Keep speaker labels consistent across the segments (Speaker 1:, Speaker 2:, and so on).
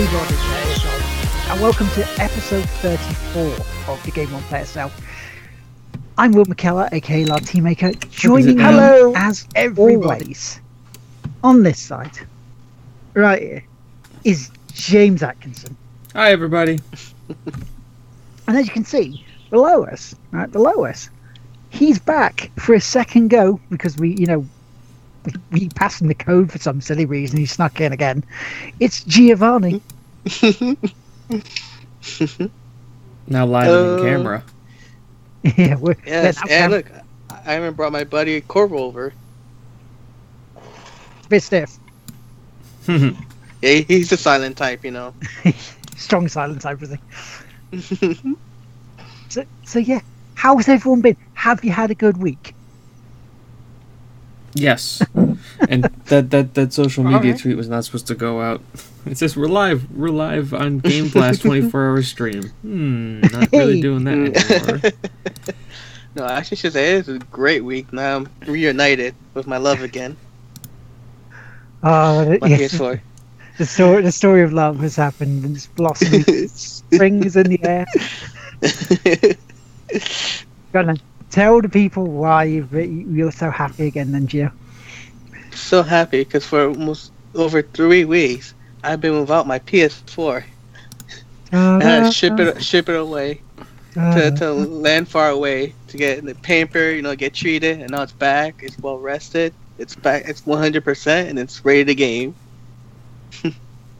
Speaker 1: it down.
Speaker 2: Hello, everybody, there is Oz, and welcome to episode 34 of the Game Won't Play Itself. I'm Will McKellar, aka Lardteamaker, joining
Speaker 1: down.
Speaker 2: you
Speaker 3: Hello,
Speaker 2: as
Speaker 3: everybody.
Speaker 2: always on this side, right here, is James Atkinson.
Speaker 1: Hi, everybody.
Speaker 2: And as you can see, below us, right below us, he's back for a second go because we, you know, we, we passed him the code for some silly reason. He snuck in again. It's Giovanni.
Speaker 1: Now live
Speaker 3: Uh,
Speaker 1: on camera.
Speaker 2: yeah, we're,
Speaker 3: Yes,
Speaker 2: yeah,
Speaker 3: and look, I even brought my buddy Corvo over.
Speaker 2: bit stiff.
Speaker 3: Yeah, he's a silent type, you know.
Speaker 2: Strong silent silence, everything. So, so yeah, how's everyone been? Have you had a good week?
Speaker 1: yes. and that, that, that social media
Speaker 2: Alright.
Speaker 1: tweet was not supposed to go out. It says we're live. We're live on GameBlast 24 hour stream. Hmm. Not really doing that anymore.
Speaker 3: no, I actually should say it's a great week. Now I'm reunited with my love again.
Speaker 2: Oh,
Speaker 3: My
Speaker 2: yes,
Speaker 3: PS4.
Speaker 2: the story, the story of love has happened, and it's blossoming. Spring is in the air. Go on then. Tell the people why you've, you're so happy again, then, Gio.
Speaker 3: so happy because for almost over three weeks I've been without my PS4. And I uh-huh. ship it ship it away to, uh-huh. to land far away to get the pamper, you know, get treated, and now it's back. It's well rested. It's back. It's 100 percent, and it's ready to game.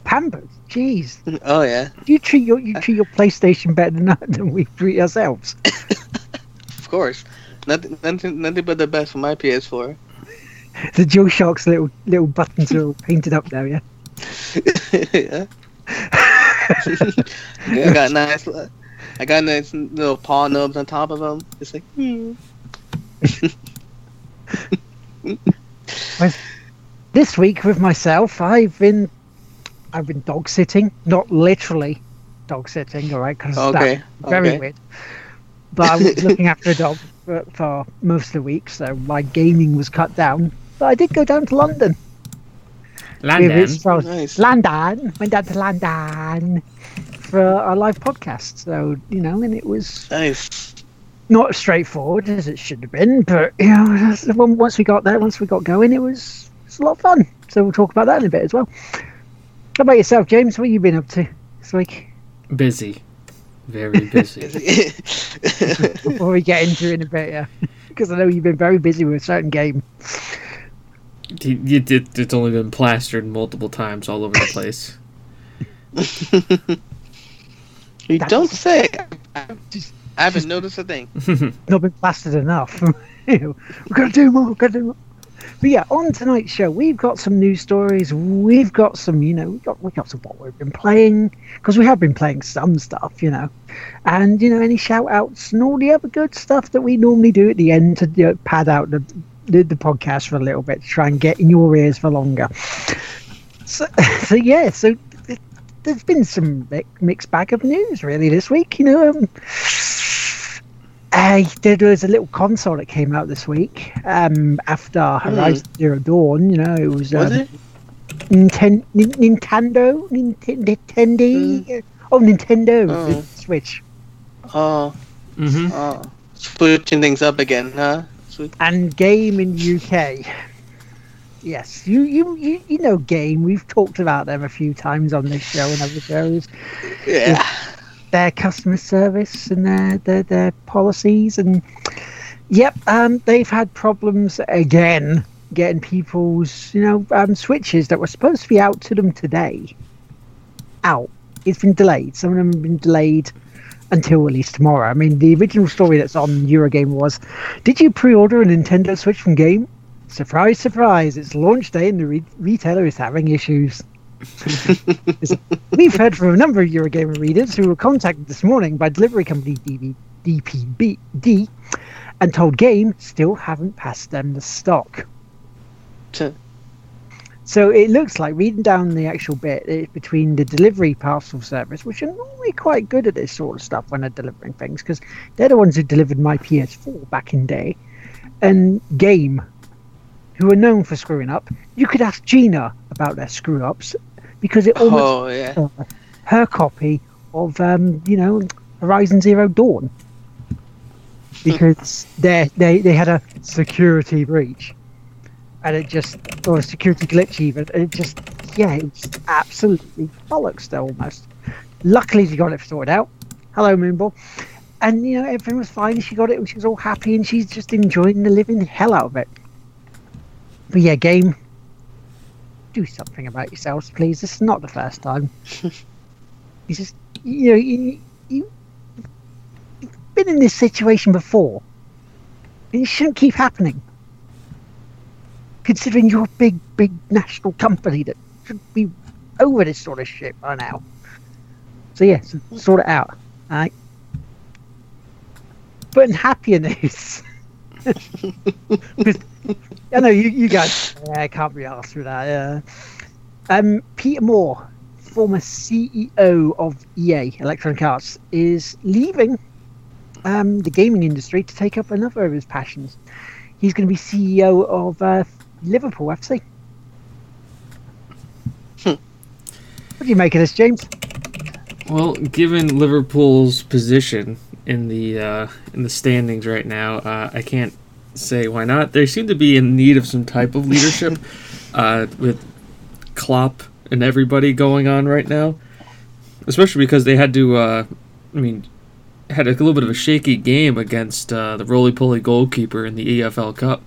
Speaker 2: Pampered. Jeez,
Speaker 3: Oh yeah,
Speaker 2: you treat your you treat your PlayStation better than, than we treat ourselves.
Speaker 3: of course. Nothing, nothing, nothing but the best for my PS4.
Speaker 2: The DualShock's little little buttons are all painted up there, yeah.
Speaker 3: I got nice. I got nice little paw nubs on top of them. It's like, hmm.
Speaker 2: This week with myself, I've been I've been dog sitting, not literally dog sitting, all right? Because
Speaker 3: Okay,
Speaker 2: very
Speaker 3: okay.
Speaker 2: weird. But I was looking after a dog for, for most of the week, so my gaming was cut down. But I did go down to London. With
Speaker 1: London.
Speaker 2: his friends.
Speaker 3: Nice.
Speaker 2: London. Went down to London for a live podcast. So, you know, and it was
Speaker 3: nice.
Speaker 2: not as straightforward as it should have been. But, you know, once we got there, once we got going, it was, it was a lot of fun. So we'll talk about that in a bit as well. How about yourself, James? What have you been up to this week?
Speaker 1: Busy. Very busy.
Speaker 2: Before we get into it in a bit, yeah. Because I know you've been very busy with a certain game.
Speaker 1: You, you it's only been plastered multiple times all over the place.
Speaker 3: you
Speaker 2: That
Speaker 3: don't
Speaker 2: was-
Speaker 3: say. I
Speaker 2: Just-
Speaker 3: haven't noticed a thing.
Speaker 2: not been plastered enough. We've got to do more, we've got to do more. But yeah, on tonight's show, we've got some news stories. We've got some, you know, we got we got some what we've been playing because we have been playing some stuff, you know, and you know any shout outs and all the other good stuff that we normally do at the end to you know, pad out the, the the podcast for a little bit to try and get in your ears for longer. So, so yeah, so there's been some mixed bag of news really this week, you know. Um, uh, there was a little console that came out this week um, after Horizon Zero Dawn. You know, it was,
Speaker 3: Hmm. Was
Speaker 2: um,
Speaker 3: it?
Speaker 2: Ninten- Nin- Nintendo, Nint- Nintendo, oh Nintendo
Speaker 3: Oh.
Speaker 2: Switch,
Speaker 3: Oh,
Speaker 1: hmm
Speaker 3: oh, switching things up again, huh? Switch-
Speaker 2: and Game in UK. Yes, you, you you you know Game. We've talked about them a few times on this show and other shows.
Speaker 3: Yeah.
Speaker 2: their customer service and their their, their policies and yep um they've had problems again getting people's you know um switches that were supposed to be out to them today out it's been delayed some of them have been delayed until at least tomorrow. I mean the original story that's on Eurogamer was did you pre-order a nintendo switch from game? Surprise surprise it's launch day and the re- retailer is having issues. We've heard from a number of Eurogamer readers who were contacted this morning by delivery company DB, DPD and told Game still haven't passed them the stock.
Speaker 3: T-
Speaker 2: So it looks like reading down the actual bit it's between the delivery parcel service, which are normally quite good at this sort of stuff when they're delivering things, because they're the ones who delivered my PS4 back in day, and Game, who are known for screwing up. You could ask Gina about their screw ups. because it almost
Speaker 3: Oh yeah.
Speaker 2: her copy of um, you know Horizon Zero Dawn because they they they had a security breach and it just or a security glitch even and it just yeah it was absolutely bollocks there almost. Luckily she got it sorted out. Hello Moonball. And you know everything was fine. She got it and she was all happy and she's just enjoying the living hell out of it. But yeah, game. Do something about yourselves, please. This is not the first time. you just you know you, you you've been in this situation before. It shouldn't keep happening. Considering you're a big, big national company that should be over this sort of shit by now. So yes, sort it out. Alright. But in happier news. I know you, you guys yeah, can't be asked with that. Yeah. Um, Peter Moore, former CEO of EA Electronic Arts, is leaving um, the gaming industry to take up another of his passions. He's going to be CEO of uh, Liverpool FC.
Speaker 3: Hmm.
Speaker 2: What do you make of this, James?
Speaker 1: Well, given Liverpool's position in the uh, in the standings right now, uh, I can't say why not. They seem to be in need of some type of leadership uh, with Klopp and everybody going on right now, especially because they had to. Uh, I mean, had a little bit of a shaky game against uh, the roly poly goalkeeper in the EFL Cup.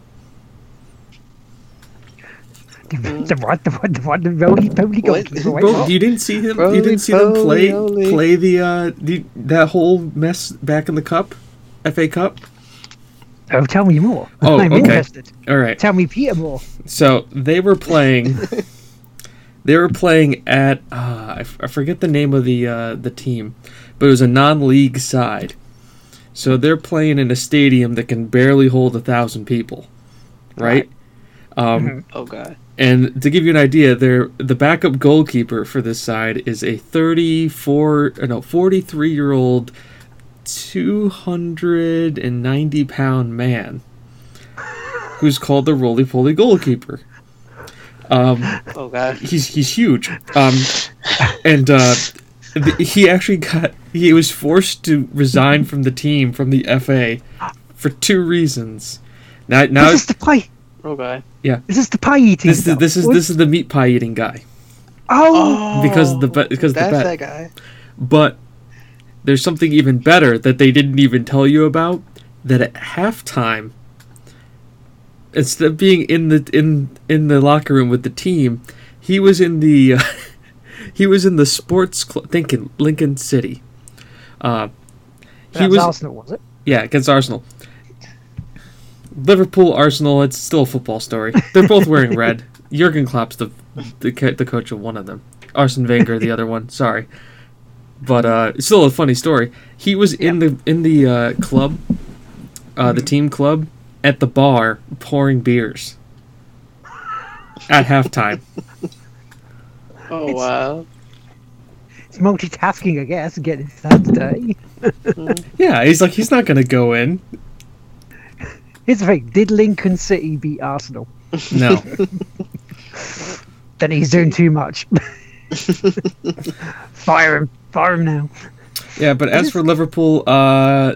Speaker 2: The what? The what? The what? The roly poly
Speaker 3: What?
Speaker 1: Bro, you didn't see him. you didn't see them play
Speaker 3: Roly-poly.
Speaker 1: play the uh the, that whole mess back in the cup, FA Cup.
Speaker 2: Oh, tell me more.
Speaker 1: Oh,
Speaker 2: I'm
Speaker 1: okay.
Speaker 2: interested.
Speaker 1: All right.
Speaker 2: Tell me, Peter more.
Speaker 1: So they were playing. they were playing at uh, I, f- I forget the name of the uh, the team, but it was a non-league side. So they're playing in a stadium that can barely hold a thousand people, right? Um,
Speaker 3: Oh god.
Speaker 1: And to give you an idea, there the backup goalkeeper for this side is a 34 uh, no 43 year old 290 pound man who's called the roly poly goalkeeper. Um,
Speaker 3: Oh god.
Speaker 1: he's he's huge. Um, and uh, th- he actually got he was forced to resign from the team from the FA for two reasons. Now now
Speaker 2: is this the pie?
Speaker 3: Oh god.
Speaker 2: Is this the pie eating?
Speaker 1: this is this is
Speaker 2: What-
Speaker 1: this is the meat pie eating guy.
Speaker 2: Oh,
Speaker 1: Because of the bet- because of the bet.
Speaker 3: that guy.
Speaker 1: But there's something even better that they didn't even tell you about. That at halftime, instead of being in the in in the locker room with the team, he was in the he was in the sports club. Thinking Lincoln City. Uh, he
Speaker 2: that was
Speaker 1: was
Speaker 2: Arsenal, was it?
Speaker 1: yeah against Arsenal. Liverpool, Arsenal. It's still a football story. They're both wearing red. Jurgen Klopp's the the, the coach of one of them. Arsene Wenger, the other one. Sorry, but uh, it's still a funny story. He was in the in the uh, club, uh, the team club, at the bar pouring beers at halftime.
Speaker 3: Oh
Speaker 2: It's-
Speaker 3: wow.
Speaker 2: It's multitasking, I guess, getting his hands dirty.
Speaker 1: Yeah, he's like he's not gonna go in.
Speaker 2: Here's the thing: Did Lincoln City beat Arsenal?
Speaker 1: No,
Speaker 2: Then he's doing too much. Fire him! Fire him now!
Speaker 1: Yeah, but as for Liverpool, uh,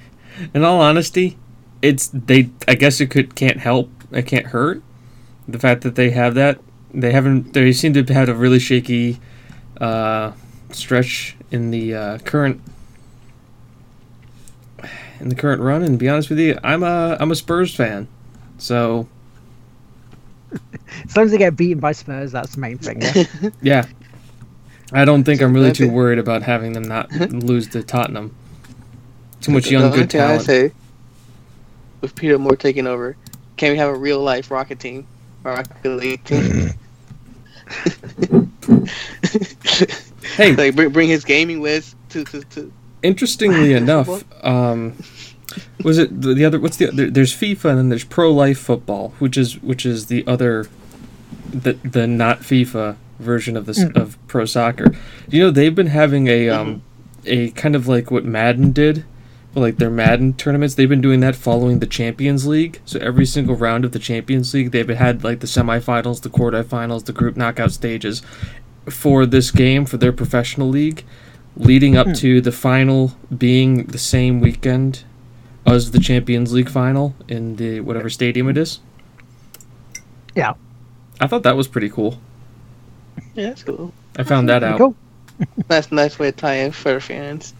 Speaker 1: in all honesty, it's they. I guess it could can't help. It can't hurt. The fact that they have that, they haven't. They seem to have had a really shaky uh, stretch in the uh, current in the current run. And to be honest with you, I'm a I'm a Spurs fan, so
Speaker 2: As long as they get beaten by Spurs, that's the main thing. Yeah?
Speaker 1: yeah. I don't think I'm really too
Speaker 3: Maybe.
Speaker 1: worried about having them not lose to Tottenham. Too much
Speaker 3: The
Speaker 1: young good
Speaker 3: thing I
Speaker 1: talent.
Speaker 3: say, with Peter Moore taking over, can we have a real life Rocket team? Or Rocket League team?
Speaker 1: Hey,
Speaker 3: like bring, bring his gaming whiz to to, to
Speaker 1: Interestingly enough, um, was it the, the other? What's the other? There's FIFA and then there's Pro Life Football, which is which is the other, the the not FIFA version of this of pro soccer. You know they've been having a um a kind of like what Madden did, like their Madden tournaments. They've been doing that following the Champions League. So every single round of the Champions League, they've had like the semifinals, the quarterfinals, the group knockout stages. for this game for their professional league, leading up
Speaker 2: Hmm.
Speaker 1: to the final being the same weekend as the Champions League final in the whatever stadium it is.
Speaker 2: Yeah.
Speaker 1: I thought that was pretty cool.
Speaker 3: Yeah, that's cool.
Speaker 1: I found that out.
Speaker 2: cool.
Speaker 3: That's a nice way to tie in for fans.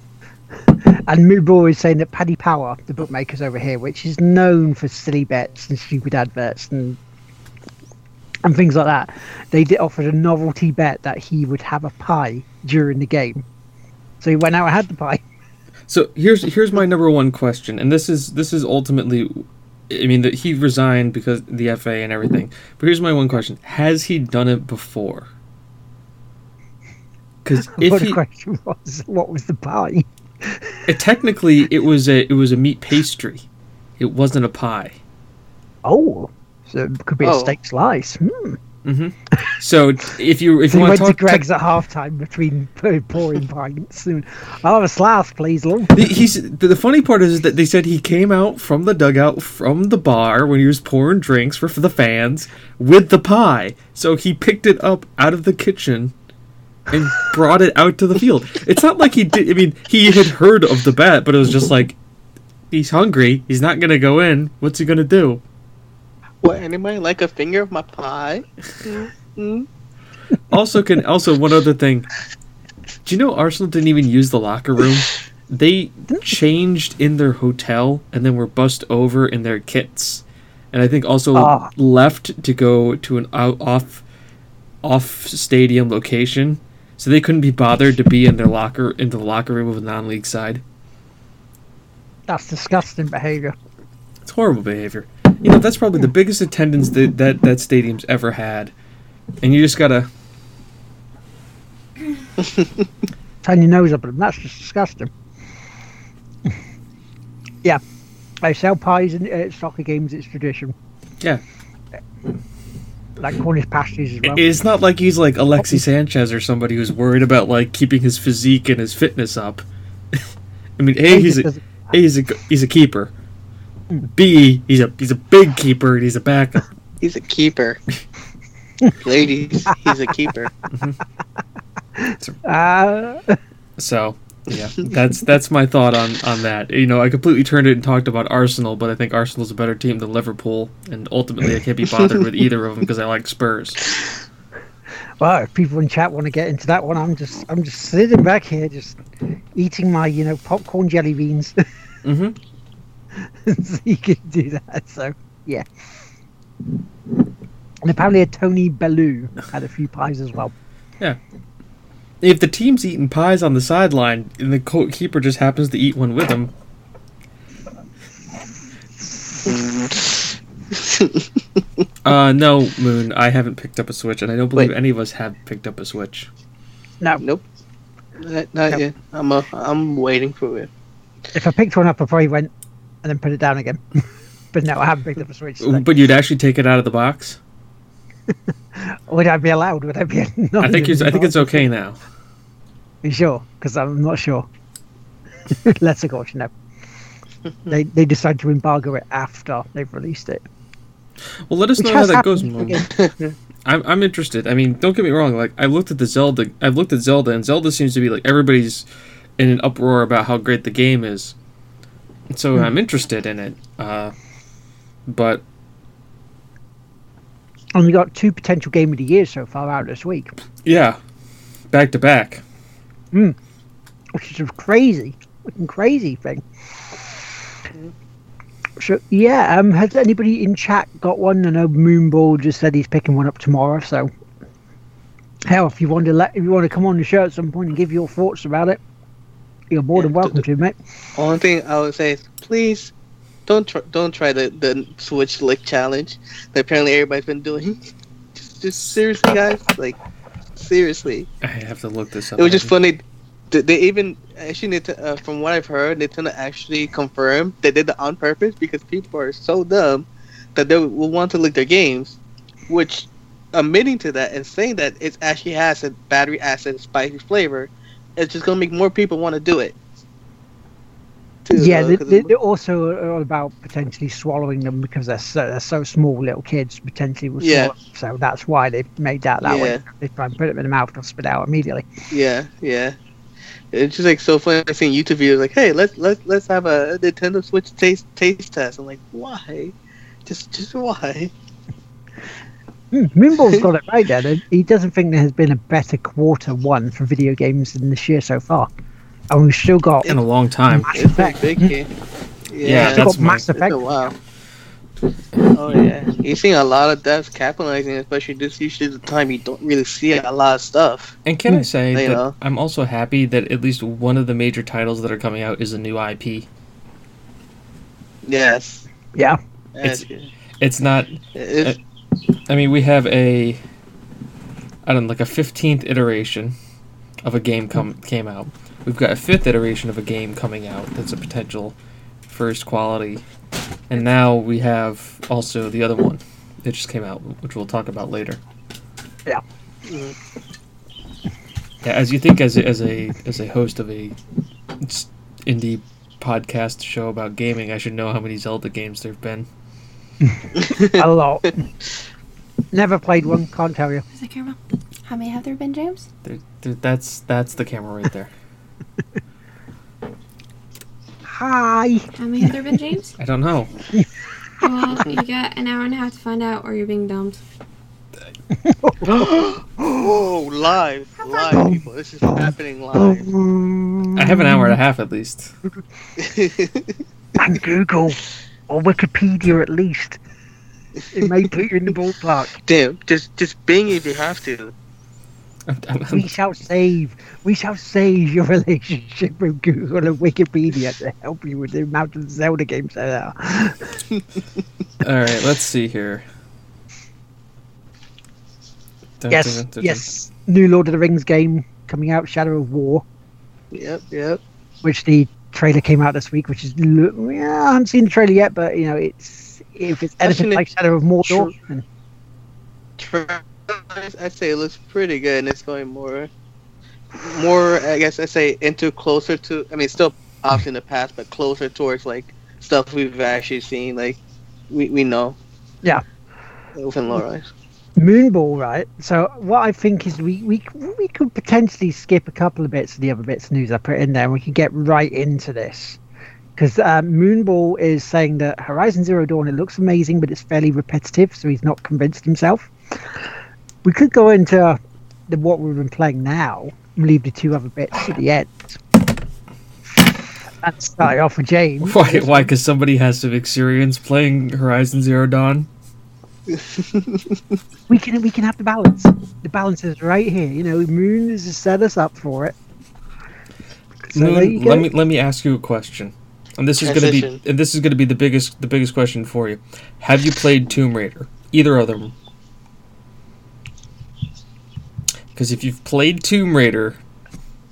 Speaker 2: And Moonball is saying that Paddy Power, the bookmakers over here, which is known for silly bets and stupid adverts and and things like that, they did offered a novelty bet that he would have a pie during the game. So he went out and had the pie.
Speaker 1: So here's here's my number one question, and this is this is ultimately, I mean that he resigned because the FA and everything. But here's my one question: Has he done it before? Because if
Speaker 2: what
Speaker 1: he
Speaker 2: the question was, what was the pie?
Speaker 1: it, technically it was a it was a meat pastry, it wasn't a pie.
Speaker 2: Oh, so it could be a
Speaker 3: Oh.
Speaker 2: steak slice. Hmm.
Speaker 1: Hmm So if you if
Speaker 2: So
Speaker 1: you want
Speaker 2: went
Speaker 1: to
Speaker 2: to
Speaker 1: talk,
Speaker 2: Greggs at halftime between pouring pints. And, I'll have a slice, please.
Speaker 1: The, he's the, the funny part is that they said he came out from the dugout from the bar when he was pouring drinks for, for the fans with the pie. So he picked it up out of the kitchen and brought it out to the field. It's not like he did. I mean, he had heard of the bet, but it was just like he's hungry. He's not gonna go in. What's he gonna do?
Speaker 3: What, anybody like a finger of my pie? Mm-hmm.
Speaker 1: Also, can also one other thing. Do you know Arsenal didn't even use the locker room? They changed in their hotel and then were bussed over in their kits, and I think also
Speaker 2: Ah.
Speaker 1: left to go to an out, off off stadium location, so they couldn't be bothered to be in their locker into the locker room of a non-league side.
Speaker 2: That's disgusting behaviour.
Speaker 1: It's horrible behavior. That's probably the hmm. biggest attendance that that, that stadium's ever had, and you just gotta
Speaker 2: Turn your nose up at them. That's just disgusting. yeah. They sell pies in, at soccer games. It's tradition.
Speaker 1: yeah.
Speaker 2: Like Cornish pasties as well.
Speaker 1: It's not like he's like Alexis Sanchez or somebody who's worried about like keeping his physique and his fitness up. I mean, a he's a, a he's a he's a keeper. B he's a he's a big keeper and he's a backup.
Speaker 3: He's a keeper. Ladies, he's a keeper.
Speaker 2: Uh,
Speaker 1: So yeah, that's that's my thought on on that. You know, I completely turned it and talked about Arsenal, but I think Arsenal's a better team than Liverpool, and ultimately I can't be bothered with either of them because I like Spurs.
Speaker 2: well, if people in chat want to get into that one, I'm just I'm just sitting back here, just eating my you know popcorn jelly beans.
Speaker 1: hmm
Speaker 2: so you can do that. So yeah. And apparently, a Tony Bellew had a few pies as well. Yeah.
Speaker 1: If the team's eating pies on the sideline and the co- keeper just happens to eat one with them, uh, no, Moon, I haven't picked up a Switch, and I don't believe
Speaker 3: Wait.
Speaker 1: any of us have picked up a Switch.
Speaker 2: No,
Speaker 3: nope. Not, not
Speaker 2: Nope.
Speaker 3: yet. I'm a, I'm waiting for it.
Speaker 2: if I picked one up, I probably went and then put it down again. but no, I haven't picked up a Switch. today.
Speaker 1: But you'd actually take it out of the box.
Speaker 2: Would I be allowed? Would I be?
Speaker 1: I think it's I think it's okay now.
Speaker 2: You sure? Because I'm not sure. Let's go. No. they they decide to embargo it after they've released it.
Speaker 1: Well, let us
Speaker 2: Which
Speaker 1: know how that goes,
Speaker 2: happened
Speaker 1: Moon.
Speaker 2: again.
Speaker 1: I'm I'm interested. I mean, don't get me wrong. Like I've looked at the Zelda. I've looked at Zelda, and Zelda seems to be like everybody's in an uproar about how great the game is. So I'm interested in it. Uh, but
Speaker 2: And we got two potential game of the year so far out this week,
Speaker 1: yeah, back to back.
Speaker 2: which is a crazy, fucking crazy thing. So yeah, um, has anybody in chat got one? I know Moonball just said he's picking one up tomorrow. So hell, if you want to let, if you want to come on the show at some point and give your thoughts about it, you're more than
Speaker 3: Yeah,
Speaker 2: welcome to, mate.
Speaker 3: Only thing I would say is please don't try, don't try the, the Switch lick challenge that apparently everybody's been doing. just, just seriously, guys, like seriously.
Speaker 1: I have to look this up.
Speaker 3: It was just funny. They they even actually, Nint- uh, from what I've heard, Nintendo actually confirmed they did it on purpose because people are so dumb that they will want to lick their games, which admitting to that and saying that it actually has a battery acid spicy flavor, it's just gonna make more people want to do it. too.
Speaker 2: Yeah, uh, they, they, they also about potentially swallowing them because they're so, they're so small, little kids potentially will
Speaker 3: Yeah.
Speaker 2: swallow. So that's why they made that that way.
Speaker 3: Yeah.
Speaker 2: They try and put it in the mouth and spit out immediately.
Speaker 3: Yeah, yeah. It's just like so funny seeing YouTube videos like, hey, let's let's let's have a Nintendo Switch taste taste test. I'm like, why? Just just why?
Speaker 2: Hmm, Moonball's got it right there. He doesn't think there has been a better quarter one for video games than this year so far. And we've still got
Speaker 1: in a long time.
Speaker 2: Mass
Speaker 3: It's been
Speaker 2: Effect.
Speaker 3: big here.
Speaker 1: Yeah,
Speaker 2: Still
Speaker 1: that's
Speaker 2: got
Speaker 1: my-
Speaker 2: Mass
Speaker 3: It's
Speaker 2: Effect.
Speaker 3: a while. Oh yeah, you're seeing a lot of devs capitalizing, especially this usually the time you don't really see a lot of stuff.
Speaker 1: And can I say
Speaker 3: You
Speaker 1: that
Speaker 3: know.
Speaker 1: I'm also happy that at least one of the major titles that are coming out is a new IP.
Speaker 3: Yes.
Speaker 2: Yeah.
Speaker 1: It's-
Speaker 3: It's,
Speaker 1: It's not.
Speaker 3: it's,
Speaker 1: I mean, we have a. I don't know, like a 15th iteration of a game come came out. We've got a fifth iteration of a game coming out that's a potential first quality, and now we have also the other one that just came out, which we'll talk about later.
Speaker 2: Yeah.
Speaker 1: Yeah, as you think, as a, as a as a host of a indie podcast show about gaming, I should know how many Zelda games there've been.
Speaker 2: a lot. Never played one, can't tell you.
Speaker 4: Where's the camera? How many have there been, James?
Speaker 1: There, there, that's that's the camera right there.
Speaker 2: Hi.
Speaker 4: How many have there been, James?
Speaker 1: I don't know.
Speaker 4: Well, you got an hour and a half to find out, or you're being dumped.
Speaker 3: Whoa, live, live, people. This is happening live.
Speaker 1: I have an hour and a half at least.
Speaker 2: And Google or Wikipedia at least. It may put you in the ballpark.
Speaker 3: Damn, just just Bing if you have to.
Speaker 1: I'm, I'm-
Speaker 2: We shall save. We shall save your relationship with Google and Wikipedia to help you with the amount of Zelda games there are.
Speaker 1: all right, let's see here. Dun,
Speaker 2: Yes,
Speaker 1: dun, dun, dun.
Speaker 2: yes. New Lord of the Rings game coming out, Shadow of War,
Speaker 3: Yep, yep.
Speaker 2: which the trailer came out this week. Which is, yeah, I haven't seen the trailer yet, but you know, it's if it's anything
Speaker 3: Actually,
Speaker 2: like Shadow of Mordor, then
Speaker 3: Tra- I'd say it looks pretty good, and it's going more, more. I guess I say into closer to. I mean, still off in the past, but closer towards like stuff we've actually seen. Like we we know.
Speaker 2: Yeah.
Speaker 3: Within Loris.
Speaker 2: Moonball, right? So what I think is we, we we could potentially skip a couple of bits of the other bits of news I put in there, and we could get right into this. Because uh, Moonball is saying that Horizon Zero Dawn it looks amazing, but it's fairly repetitive, so he's not convinced himself. We could go into the what we've been playing now, and leave the two other bits at the end. And start off with James.
Speaker 1: Why? Why? Because somebody has some experience playing Horizon Zero Dawn.
Speaker 2: we can we can have the balance. The balance is right here. You know, Moon has set us up for it. So
Speaker 1: Moon, let me let me ask you a question, and this is going to be and this is going to be the biggest the biggest question for you. Have you played Tomb Raider? Either of them? Because if you've played Tomb Raider,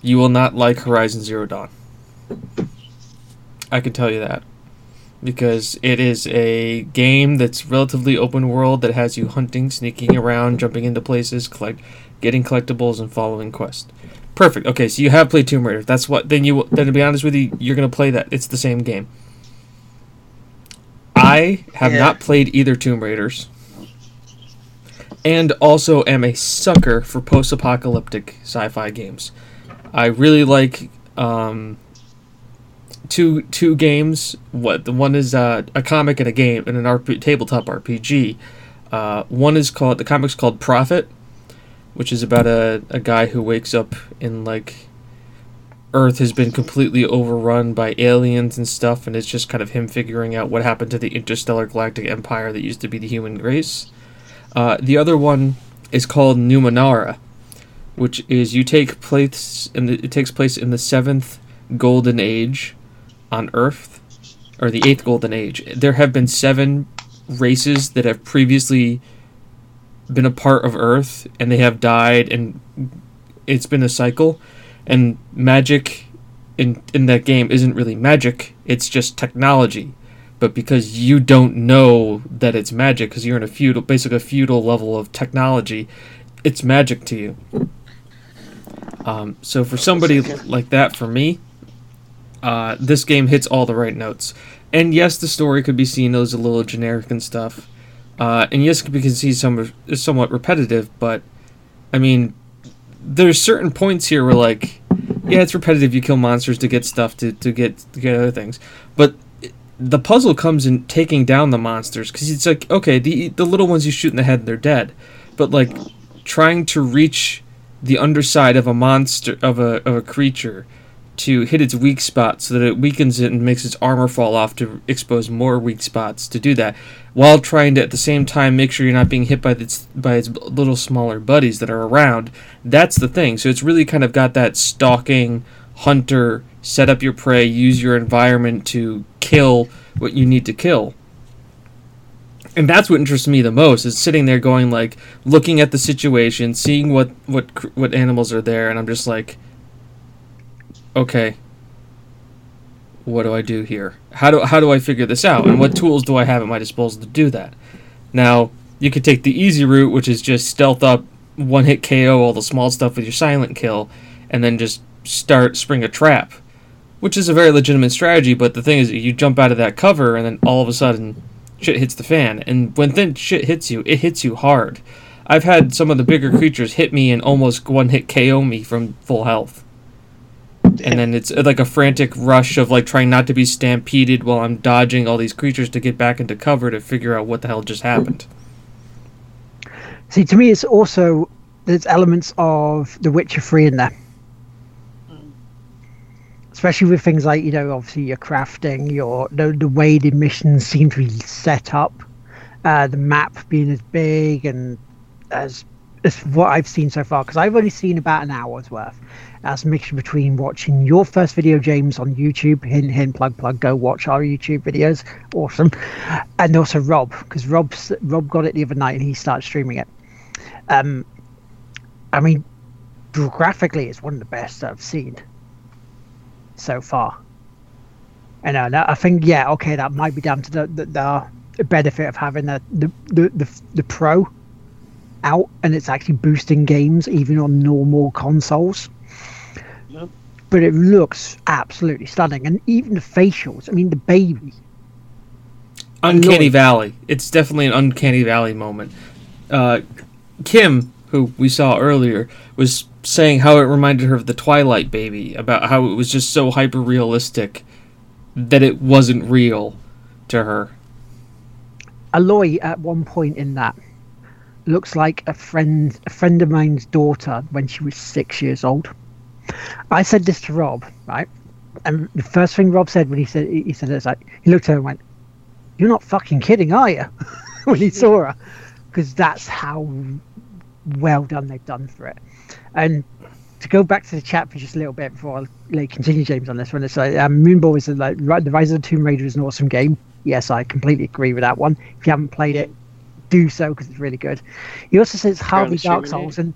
Speaker 1: you will not like Horizon Zero Dawn. I can tell you that. Because it is a game that's relatively open world that has you hunting, sneaking around, jumping into places, collect, getting collectibles, and following quests. Perfect. Okay, so you have played Tomb Raider. That's what. Then you. Then to be honest with you, you're gonna play that. It's the same game. I have
Speaker 3: Yeah.
Speaker 1: not played either Tomb Raiders, and also am a sucker for post-apocalyptic sci-fi games. I really like um, two two games. What the one is uh, a comic and a game and an RP, tabletop RPG. Uh, one is called the comic's called Prophet, which is about a, a guy who wakes up in like Earth has been completely overrun by aliens and stuff, and it's just kind of him figuring out what happened to the interstellar galactic empire that used to be the human race. Uh, the other one is called Numenera, which is you take place the, it takes place in the seventh golden age on Earth, or the eighth golden age. There have been seven races that have previously been a part of Earth, and they have died, and it's been a cycle. And magic in in that game isn't really magic; it's just technology. But because you don't know that it's magic, because you're in a feudal, basically a feudal level of technology, it's magic to you. Um, so for somebody like that, for me, uh, this game hits all the right notes. And yes, the story could be seen as a little generic and stuff. Uh, and yes, we can see some somewhat repetitive, but I mean, there's certain points here where like, yeah, it's repetitive. You kill monsters to get stuff to, to get to get other things, but the puzzle comes in taking down the monsters because it's like okay, the the little ones you shoot in the head and they're dead, but like trying to reach the underside of a monster of a of a creature to hit its weak spot so that it weakens it and makes its armor fall off to expose more weak spots to do that while trying to at the same time make sure you're not being hit by its by its little smaller buddies that are around. That's the thing. So it's really kind of got that stalking hunter set up your prey use your environment to kill what you need to kill. And that's what interests me the most is sitting there going like looking at the situation seeing what what what animals are there and i'm just like okay, what do I do here? How do how do I figure this out? And what tools do I have at my disposal to do that? Now, you could take the easy route, which is just stealth up, one hit KO all the small stuff with your silent kill, and then just start spring a trap, which is a very legitimate strategy. But the thing is, you jump out of that cover, and then all of a sudden, shit hits the fan. And when then shit hits you, it hits you hard. I've had some of the bigger creatures hit me and almost one hit KO me from full health and then it's uh, like a frantic rush of like trying not to be stampeded while I'm dodging all these creatures to get back into cover to figure out what the hell just happened.
Speaker 2: See, to me, it's also there's elements of The Witcher Three in there, especially with things like you know, obviously your crafting, your the, the way the missions seem to be set up, uh, the map being as big and as as what I've seen so far. Because I've only seen about an hour's worth as a mixture between watching your first video, James, on YouTube, hint, hint, plug, plug, go watch our YouTube videos, awesome, and also Rob, because Rob Rob got it the other night and he started streaming it. Um, I mean, graphically, it's one of the best I've seen so far. And uh, I think, yeah, okay, that might be down to the the, the benefit of having the the, the the the pro out and it's actually boosting games even on normal consoles but it looks absolutely stunning. And even the facials, I mean, the baby.
Speaker 1: Uncanny Valley. It's definitely an Uncanny Valley moment. Uh, Kim, who we saw earlier, was saying how it reminded her of the Twilight baby, about how it was just so hyper realistic that it wasn't real to her.
Speaker 2: Aloy, at one point in that, looks like a friend, a friend of mine's daughter when she was six years old. I said this to Rob, right? And the first thing Rob said when he said he said it's like he looked at her and went, "You're not fucking kidding, are you?" when he saw her, because that's how well done they've done for it. And to go back to the chat for just a little bit before I like, continue, James, on this one, it's like um, Moonball is like the Rise of the Tomb Raider is an awesome game. Yes, I completely agree with that one. If you haven't played it, do so because it's really good. He also says hardly Dark Souls, and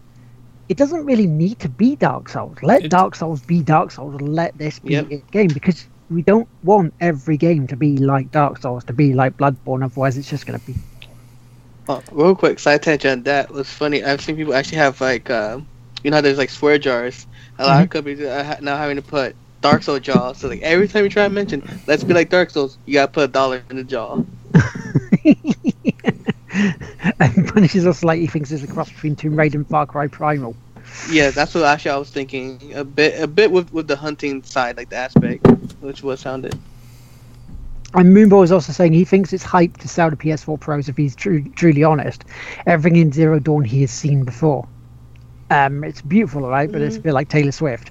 Speaker 2: it doesn't really need to be Dark Souls. Let it, Dark Souls be Dark Souls and let this be yep. a game because we don't want every game to be like Dark Souls, to be like Bloodborne, otherwise it's just going to be.
Speaker 3: Oh, real quick, side tangent on that was funny. I've seen people actually have like, uh, you know, how there's like swear jars. A lot mm-hmm. of companies are now having to put Dark Souls jaws. So like every time you try to mention, let's be like Dark Souls, you gotta put a dollar in the jaw.
Speaker 2: and punishes us like he thinks there's a cross between Tomb Raider and Far Cry Primal.
Speaker 3: Yeah, that's what actually I was thinking. A bit, a bit with with the hunting side, like the aspect, which was sounded.
Speaker 2: And Moonball is also saying he thinks it's hype to sell the PS4 Pros if he's tr- truly honest. Everything in Zero Dawn he has seen before. Um, it's beautiful, right? Mm. But it's a bit like Taylor Swift.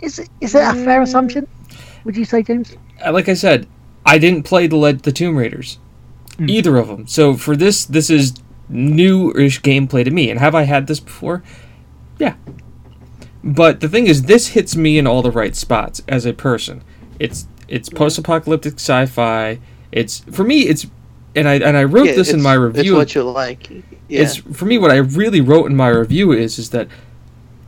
Speaker 2: Is it, is that a fair assumption? Would you say, James?
Speaker 1: Uh, like I said, I didn't play the the Tomb Raiders. Mm. Either of them. So for this, this is new-ish gameplay to me. And have I had this before? Yeah. But the thing is, this hits me in all the right spots as a person. It's it's post-apocalyptic sci-fi. It's for me. It's and I and I wrote yeah, this in my review.
Speaker 3: It's what you like. Yeah.
Speaker 1: It's for me. What I really wrote in my review is is that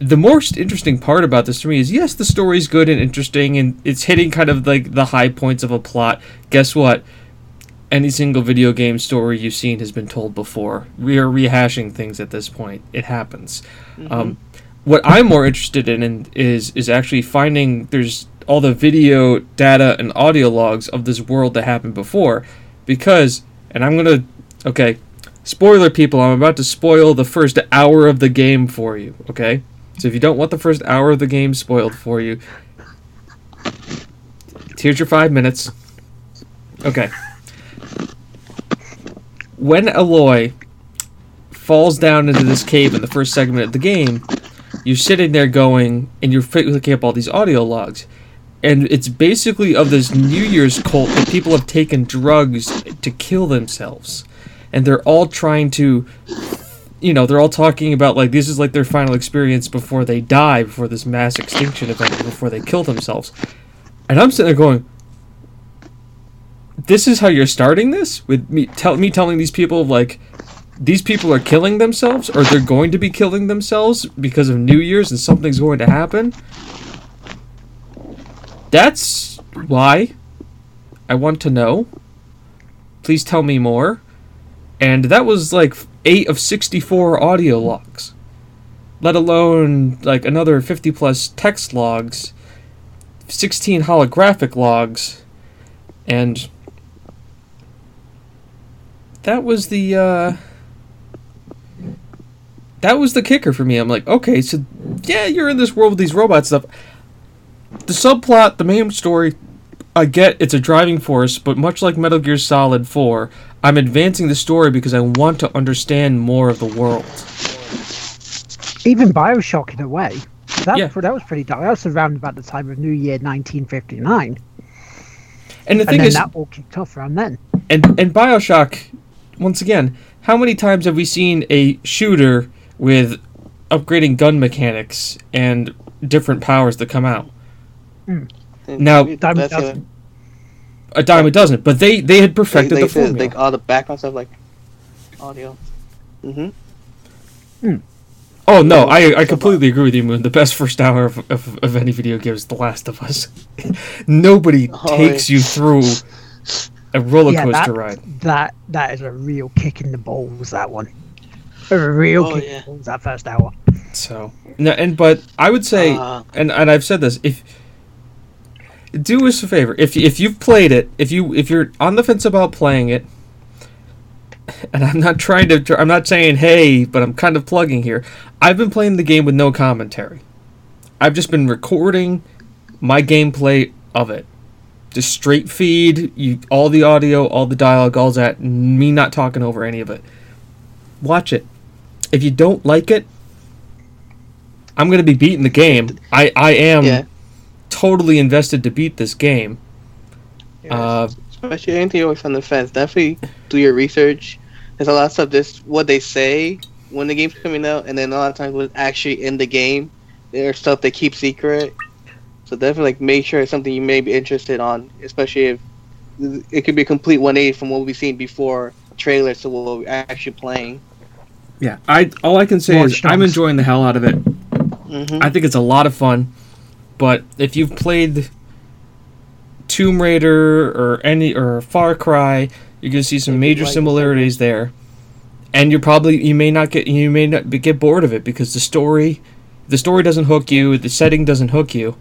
Speaker 1: the most interesting part about this to me is yes, the story's good and interesting, and it's hitting kind of like the high points of a plot. Guess what? Any single video game story you've seen has been told before. We are rehashing things at this point. It happens. Mm-hmm. Um, what I'm more interested in, is is actually finding there's all the video data and audio logs of this world that happened before because and I'm going to okay, spoiler people, I'm about to spoil the first hour of the game for you, okay? So if you don't want the first hour of the game spoiled for you, here's your 5 minutes. Okay. When Aloy falls down into this cave in the first segment of the game, you're sitting there going and you're looking up all these audio logs. And it's basically of this New Year's cult that people have taken drugs to kill themselves. And they're all trying to you know, they're all talking about like this is like their final experience before they die, before this mass extinction event, before they kill themselves. And I'm sitting there going, "This is how you're starting this with me tell me telling these people like these people are killing themselves or they're going to be killing themselves because of New Year's and something's going to happen." That's why I want to know. Please tell me more. And that was like 8 of 64 audio logs. Let alone like another 50 plus text logs, 16 holographic logs, and that was the uh that was the kicker for me. I'm like, okay, so yeah, you're in this world with these robot stuff. The subplot, the main story, I get it's a driving force, but much like Metal Gear Solid 4, I'm advancing the story because I want to understand more of the world.
Speaker 2: Even Bioshock, in a way. That, yeah. that was pretty dark. That was around about the time of New Year 1959.
Speaker 1: And the thing
Speaker 2: and
Speaker 1: is,
Speaker 2: that all kicked off around then.
Speaker 1: And and Bioshock, once again, how many times have we seen a shooter with upgrading gun mechanics and different powers that come out?
Speaker 2: Mm.
Speaker 1: Now, a dime a dozen, but they they had perfected
Speaker 3: they, they
Speaker 1: the formula.
Speaker 3: Like all the background stuff, like audio. Mm-hmm.
Speaker 2: Hmm.
Speaker 1: Oh no, I I completely agree with you, Moon. The best first hour of, of, of any video game is The Last of Us. Nobody oh, takes yeah. you through a roller coaster
Speaker 2: yeah, that,
Speaker 1: ride.
Speaker 2: That that is a real kick in the balls. That one, a real oh, kick yeah. in the balls. That first hour.
Speaker 1: So no, and but I would say, uh, and and I've said this if do us a favor if if you've played it, if you if you're on the fence about playing it, and I'm not trying to, I'm not saying hey, but I'm kind of plugging here. I've been playing the game with no commentary. I've just been recording my gameplay of it, just straight feed, you all the audio, all the dialogue, all that, me not talking over any of it. Watch it. If you don't like it, I'm gonna be beating the game. I I am. Yeah totally invested to beat this game.
Speaker 3: Yeah, uh, especially anything always on the fence. Definitely do your research. There's a lot of stuff just what they say when the game's coming out, and then a lot of times what's actually in the game. There's stuff they keep secret. So definitely like make sure it's something you may be interested on, especially if it could be a complete 180 from what we've seen before trailers to what we're actually playing.
Speaker 1: Yeah, I all I can say More is I'm enjoying the hell out of it. Mm-hmm. I think it's a lot of fun. But if you've played Tomb Raider or any or Far Cry, you're gonna see some major similarities there. And you're probably you may not get you may not get bored of it because the story the story doesn't hook you, the setting doesn't hook you.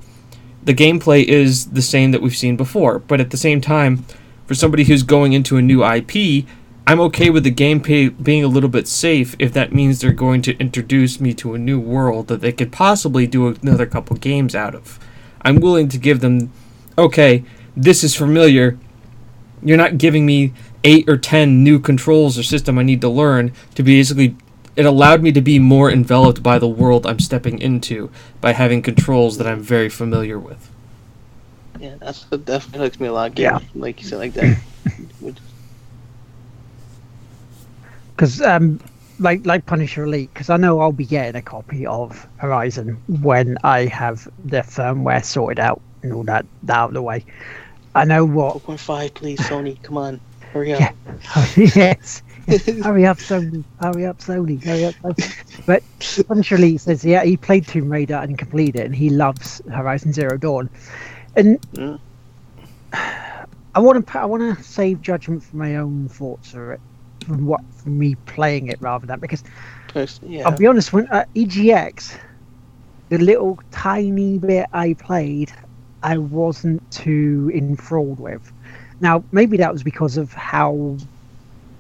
Speaker 1: The gameplay is the same that we've seen before, but at the same time, for somebody who's going into a new IP, I'm okay with the gameplay being a little bit safe if that means they're going to introduce me to a new world that they could possibly do another couple games out of. I'm willing to give them, okay, this is familiar. You're not giving me eight or ten new controls or system I need to learn to basically. It allowed me to be more enveloped by the world I'm stepping into by having controls that I'm very familiar with.
Speaker 3: Yeah, that's what definitely hooks me a lot. Game, yeah, like you said, like that.
Speaker 2: because um, like like Punisher Elite, because I know I'll be getting a copy of Horizon when I have the firmware sorted out and all that, that out of the way. I know what.
Speaker 3: 4.5, please, Sony, come on, hurry up.
Speaker 2: Yeah. yes. hurry up, Sony. Hurry up, Sony. Hurry up. Sony. But Punisher Elite says, yeah, he played Tomb Raider and completed it, and he loves Horizon Zero Dawn. And mm. I want to I want to save judgment for my own thoughts of it from what from me playing it rather than because yeah. I'll be honest when uh, EGX the little tiny bit I played I wasn't too enthralled with. Now, maybe that was because of how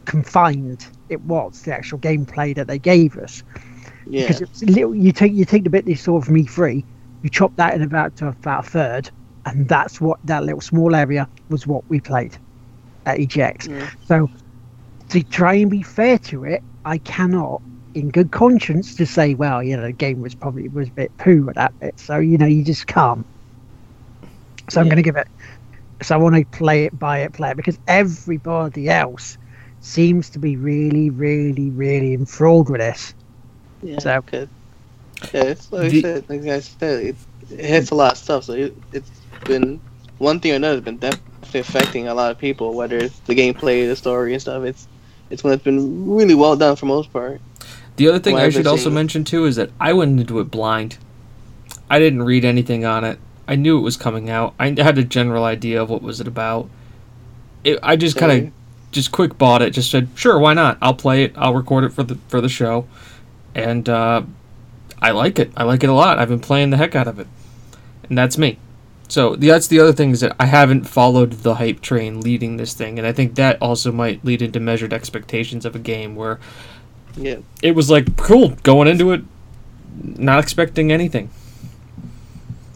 Speaker 2: confined it was, the actual gameplay that they gave us.
Speaker 3: Yeah.
Speaker 2: Because it's little, you take you take the bit they saw from E3, you chop that in about to about a third, and that's what that little small area was what we played at EGX.
Speaker 3: Yeah.
Speaker 2: So to try and be fair to it, I cannot, in good conscience, to say, well, you know, the game was probably was a bit poo at that bit. So you know, you just can't. So I'm going to give it. So I want to play it, buy it, play it, because everybody else seems to be really, really, really enthralled with this.
Speaker 3: Yeah.
Speaker 2: So-
Speaker 3: good. Yeah, it's like
Speaker 1: The-
Speaker 3: I said, like I said, it, it hits a lot of stuff. So it, it's been one thing or another. It's been definitely affecting a lot of people, whether it's the gameplay, the story, and stuff. It's it's when it's been really well done for most part.
Speaker 1: The other thing
Speaker 3: Well,
Speaker 1: I should also mention too is that I went into it blind. I didn't read anything on it. I knew it was coming out. I had a general idea of what was it about. It, I just kind of just quick bought it. Just said, sure, why not? I'll play it. I'll record it for the for the show, and uh, I like it. I like it a lot. I've been playing the heck out of it, and that's me. So the, that's the other thing is that I haven't followed the hype train leading this thing, and I think that also might lead into measured expectations of a game where
Speaker 3: Yeah.
Speaker 1: it was like cool going into it, not expecting anything.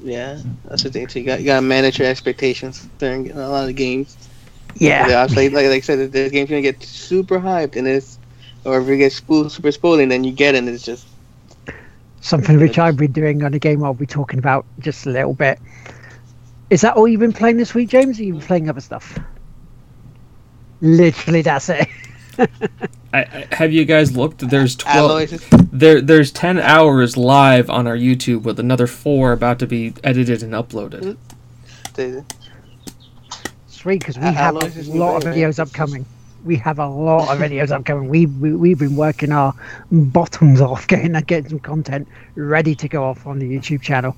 Speaker 3: Yeah, that's the thing too. You got you got to manage your expectations during a lot of games.
Speaker 2: Yeah.
Speaker 3: Yeah, obviously, like, like I said, the game's gonna get super hyped, and it's or if it gets spoiled, super spoiling, then you get it, and it's just
Speaker 2: Something which I've been doing on a game I'll be talking about just a little bit. Is that all you've been playing this week, James? Or you been playing other stuff? Literally, that's it.
Speaker 1: I, I, have you guys looked? There's twelve. There, there's ten hours live on our YouTube with another four about to be edited and uploaded.
Speaker 2: Mm-hmm. Because we
Speaker 3: Uh,
Speaker 2: have a lot of videos upcoming. We have a lot of videos upcoming. We, we we've been working our bottoms off getting getting some content ready to go off on the YouTube channel.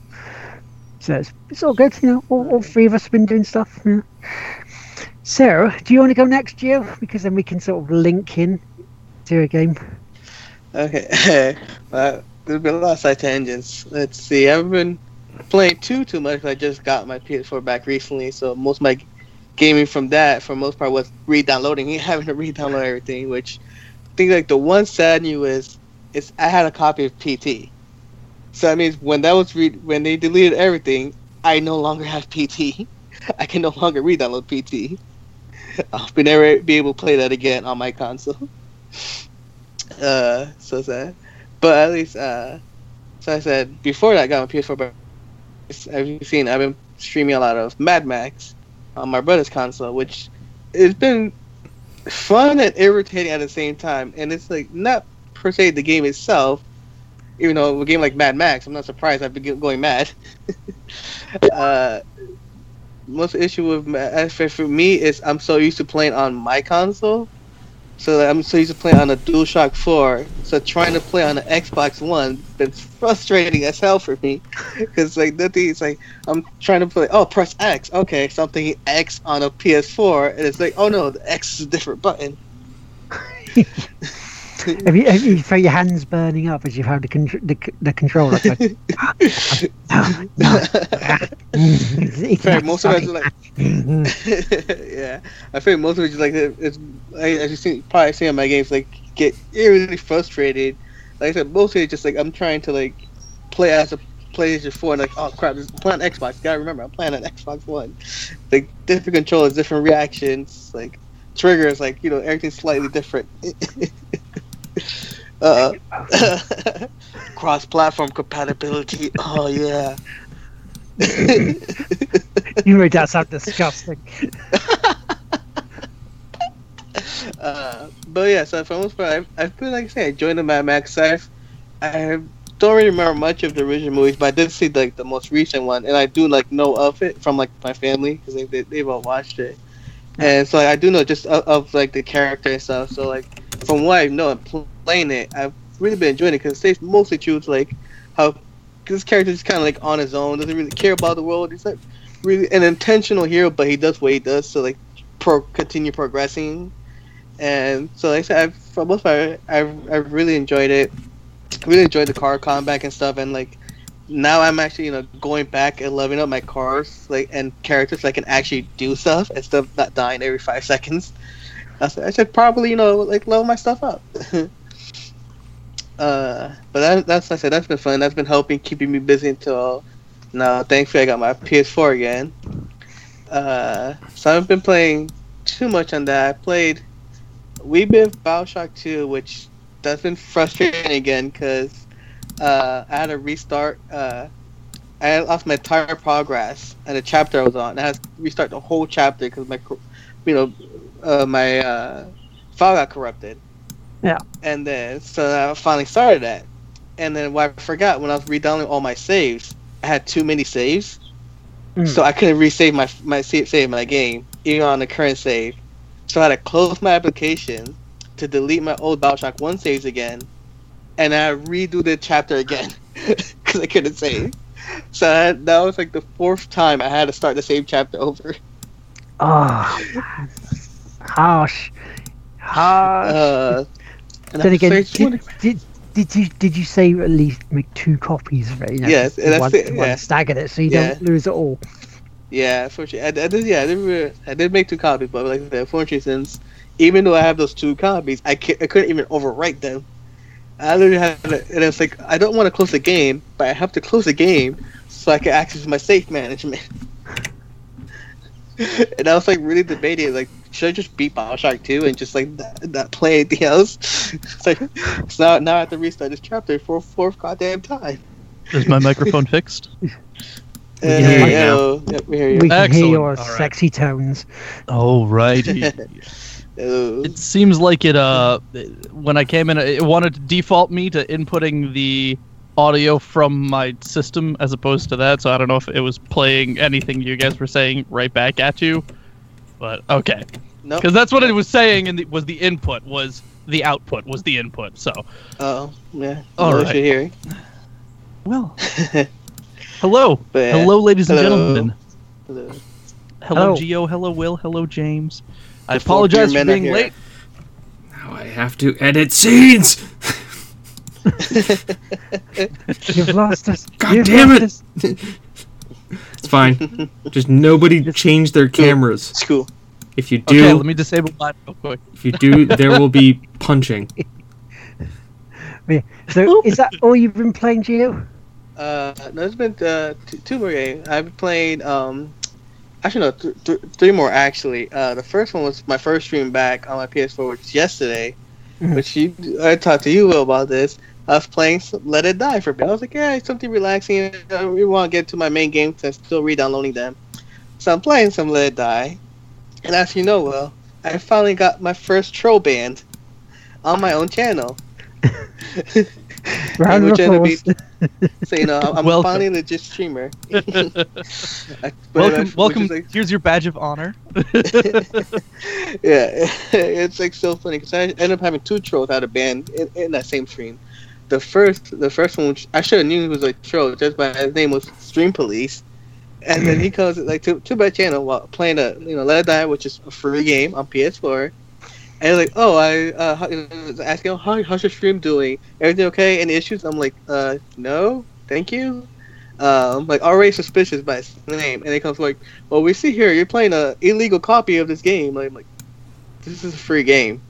Speaker 2: So it's, it's all good, you know. All, all three of us have been doing stuff. Yeah. Sarah, do you want to go next, Gio? Because then we can sort of link in to a game.
Speaker 3: Okay, uh, there's been a lot of side tangents. Let's see. I haven't been playing too too much. but I just got my PS4 back recently, so most of my gaming from that, for most part, was re-downloading and having to re-download everything. Which I think like the one sad news is, is I had a copy of PT. So that means when that was re- when they deleted everything, I no longer have PT. I can no longer re-download PT. I'll be never be able to play that again on my console. Uh, so sad. But at least, uh, so I said before that I got my PS4. But as you've seen, I've been streaming a lot of Mad Max on my brother's console, which it's been fun and irritating at the same time. And it's like not per se the game itself, even though a game like Mad Max, I'm not surprised I've been going mad. uh, most issue with for, for me is I'm so used to playing on my console. So that I'm so used to playing on a DualShock 4. So trying to play on an Xbox One been frustrating as hell for me. Because like the thing is like I'm trying to play. Oh, press X. Okay, something X on a PS4, and it's like, oh no, the X is a different button.
Speaker 2: Have you, have you felt your hands burning up as you've had the, contr- the, the controller? It's like, no, no.
Speaker 3: Fact, most of it is like, yeah. I think most of it is like it's like, as you see, probably see on my games, like get really frustrated. Like I said, mostly it's just like I'm trying to like play as a PlayStation 4 and like, oh crap, this is playing on Xbox. gotta remember, I'm playing on Xbox One. Like different controllers, different reactions, like triggers, like you know, everything's slightly different. uh, cross-platform compatibility. Oh yeah.
Speaker 2: you made that sound disgusting.
Speaker 3: Uh, but yeah, so for most part, I've, I've been like I say, I joined the Mad Max. I've, I don't really remember much of the original movies, but I did see like the most recent one, and I do like know of it from like my family because they, they they've all watched it, and so like, I do know just of, of like the character and stuff. So like from what I know and playing it, I've really been enjoying it because it stays mostly true to like how this character is kind of like on his own, doesn't really care about the world. He's like really an intentional hero, but he does what he does to like pro continue progressing and so like I said, I've, for most part, I've, I've really enjoyed it. Really enjoyed the car combat and stuff, and like now I'm actually you know going back and leveling up my cars like and characters so I can actually do stuff instead of not dying every five seconds. I said I should probably you know like level my stuff up. uh, but that, that's I said that's been fun. That's been helping keeping me busy until now. Thankfully I got my PS4 again. Uh, so I haven't been playing too much on that. I played we've been Bioshock 2, which that's been frustrating again because uh, I had to restart. Uh, I lost my entire progress and the chapter I was on. I had to restart the whole chapter because my, you know, uh, my uh, file got corrupted.
Speaker 2: Yeah.
Speaker 3: And then so I finally started that, and then what I forgot when I was redownloading all my saves, I had too many saves, mm. so I couldn't resave my my save my game even on the current save. So I had to close my application to delete my old Bioshock 1 saves again, and I redo the chapter again because I couldn't save. So had, that was like the fourth time I had to start the same chapter over.
Speaker 2: Oh, harsh, harsh. Uh, then again, did, did, did, you did you say at least make two copies of it? You know,
Speaker 3: yes,
Speaker 2: and
Speaker 3: one, it,
Speaker 2: yeah. staggered it so you yeah. don't lose it all.
Speaker 3: Yeah, unfortunately, I, I did. Yeah, I did. I did make two copies, but like I said, unfortunately, since even though I have those two copies, I, I couldn't even overwrite them. I literally had, to, and it's like I don't want to close the game, but I have to close the game so I can access my safe management. and I was like really debating, like, should I just beat Bioshock 2 and just like not, not play anything else? it's like, so now, now I have to restart this chapter for a fourth goddamn time.
Speaker 5: Is my microphone fixed?
Speaker 2: We can, hear, you. Uh, yep, we hear you. We can hear your right. sexy tones.
Speaker 5: All right. It seems like it, uh, when I came in, it wanted to default me to inputting the audio from my system as opposed to that, so I don't know if it was playing anything you guys were saying right back at you. But, okay. Because nope. that's what it was saying, and was the input, was the output, was the input, so.
Speaker 3: Oh, yeah. All right. You're hearing.
Speaker 5: Well. Hello. But, hello, ladies hello. and gentlemen. Hello. Hello, Geo. Hello, Will. Hello, James. I apologize for being late.
Speaker 1: Now I have to edit scenes.
Speaker 2: You've lost us.
Speaker 1: God
Speaker 2: You've
Speaker 1: damn it! It's fine. Just nobody change their cameras.
Speaker 3: It's cool.
Speaker 1: If you do,
Speaker 5: okay, let me disable mine real quick.
Speaker 1: If you do, there will be punching.
Speaker 2: so, is that all you've been playing, Geo?
Speaker 3: Uh, no, it's been uh, two, two more games. I've played um, actually no, th- th- three more actually. Uh, the first one was my first stream back on my PS4, which was yesterday. Mm-hmm. Which you, I talked to you Will, about this. I was playing Let It Die for a bit. I was like, yeah, something relaxing. I we want to get to my main game because I'm still re-downloading them. So I'm playing some Let It Die, and as you know, well, I finally got my first troll band on my own channel.
Speaker 2: Round of applause.
Speaker 3: So you know, I'm welcome. finally a legit streamer.
Speaker 5: welcome, welcome. Like, Here's your badge of honor.
Speaker 3: yeah, it's like so funny because I ended up having two trolls out of band in, in, that same stream. The first, the first one, which I should have knew he was a troll just by his name was Stream Police, and then he comes like to to my channel while playing a you know Let It Die, which is a free game on PS4 and like, oh, I uh, you know, asking, oh, how, how's your stream doing? Everything okay? Any issues? I'm like, uh, no, thank you. Um, like already suspicious by his name, and it comes like, well, we see here you're playing a illegal copy of this game. Like, like this is a free game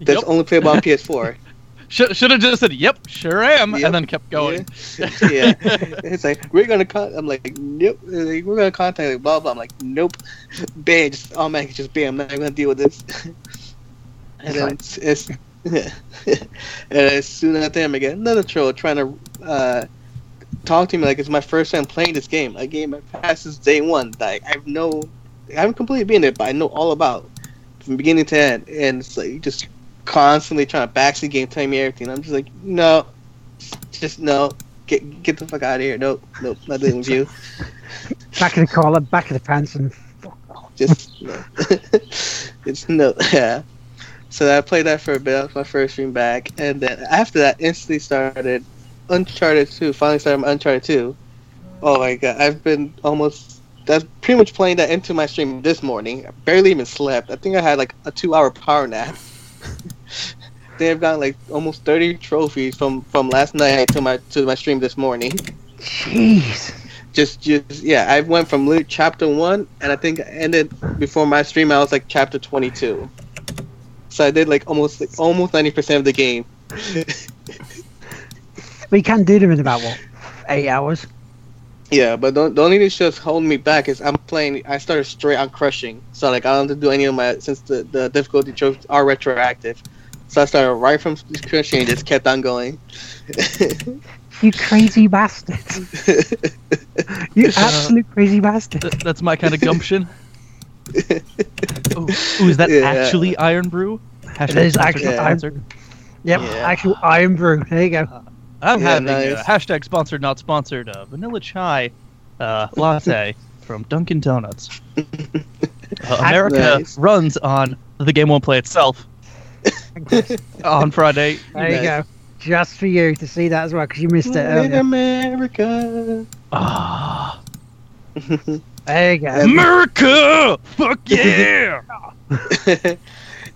Speaker 3: that's yep. only playable on PS4.
Speaker 5: Should should have just said, "Yep, sure am," yep. and then kept going.
Speaker 3: Yeah. yeah. it's like we're gonna con- I'm like, nope. Like, we're gonna contact like blah blah. I'm like, nope. Bam, just automatically just bam. I'm not gonna deal with this. and then it's, it's and as soon as I'm again, another troll trying to uh, talk to me like it's my first time playing this game. A game I passed since day one. Like I've no, I haven't completely been it, but I know all about from beginning to end. And it's like just constantly trying to backseat the game, telling me everything. I'm just like, no, just no, get get the fuck out of here. Nope, nope, not dealing with you.
Speaker 2: Back of the collar, back of the pants, and
Speaker 3: just no. it's no, yeah. So I played that for a bit. That was my first stream back, and then after that, instantly started Uncharted 2. Finally started Uncharted 2. Oh my god, I've been almost that's pretty much playing that into my stream this morning. I barely even slept. I think I had like a two-hour power nap. They've gotten like almost thirty trophies from from last night to my to my stream this morning.
Speaker 2: Jeez.
Speaker 3: Just, just yeah. I went from chapter one, and I think I ended before my stream. I was like chapter twenty-two. So I did like almost like, almost ninety percent of the game.
Speaker 2: but you can do them in about what eight hours.
Speaker 3: Yeah, but the, the only thing that's holding me back is I'm playing. I started straight on crushing, so like I don't have to do any of my since the the difficulty tropes are retroactive. So I started right from crushing and just kept on going.
Speaker 2: you crazy bastard! you absolute crazy bastard!
Speaker 5: that's my kind of gumption. oh, is that yeah. actually Irn-Brew?
Speaker 2: Hashtag it is actually yeah. Irn. Yep, yeah. actual Irn-Brew. There you go. Uh,
Speaker 5: I'm yeah, having nice. a hashtag sponsored, not sponsored, uh, vanilla chai uh, latte from Dunkin' Donuts. Uh, America nice. runs on the game won't play itself on Friday.
Speaker 2: There you go. Just for you to see that as well, because you missed it earlier.
Speaker 3: America.
Speaker 5: Ah.
Speaker 2: There you go.
Speaker 5: America! Fuck yeah!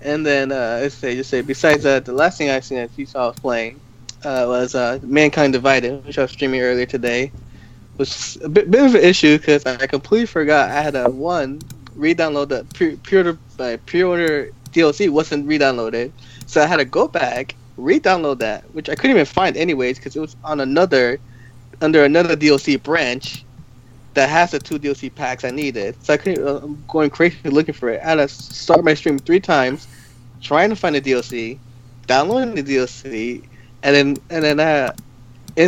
Speaker 3: and then uh, let's say, just say, besides that, the last thing I seen that you saw was playing uh, was uh, Mankind Divided, which I was streaming earlier today. Was a bit, bit of an issue because I completely forgot I had a one re-download the pre pre-order uh, pre-order DLC wasn't re-downloaded, so I had to go back re-download that, which I couldn't even find anyways because it was on another under another DLC branch that has the two DLC packs I needed. So I couldn't. Uh, I'm going crazy looking for it. I had to start my stream three times, trying to find the DLC, downloading the DLC, and then and then uh,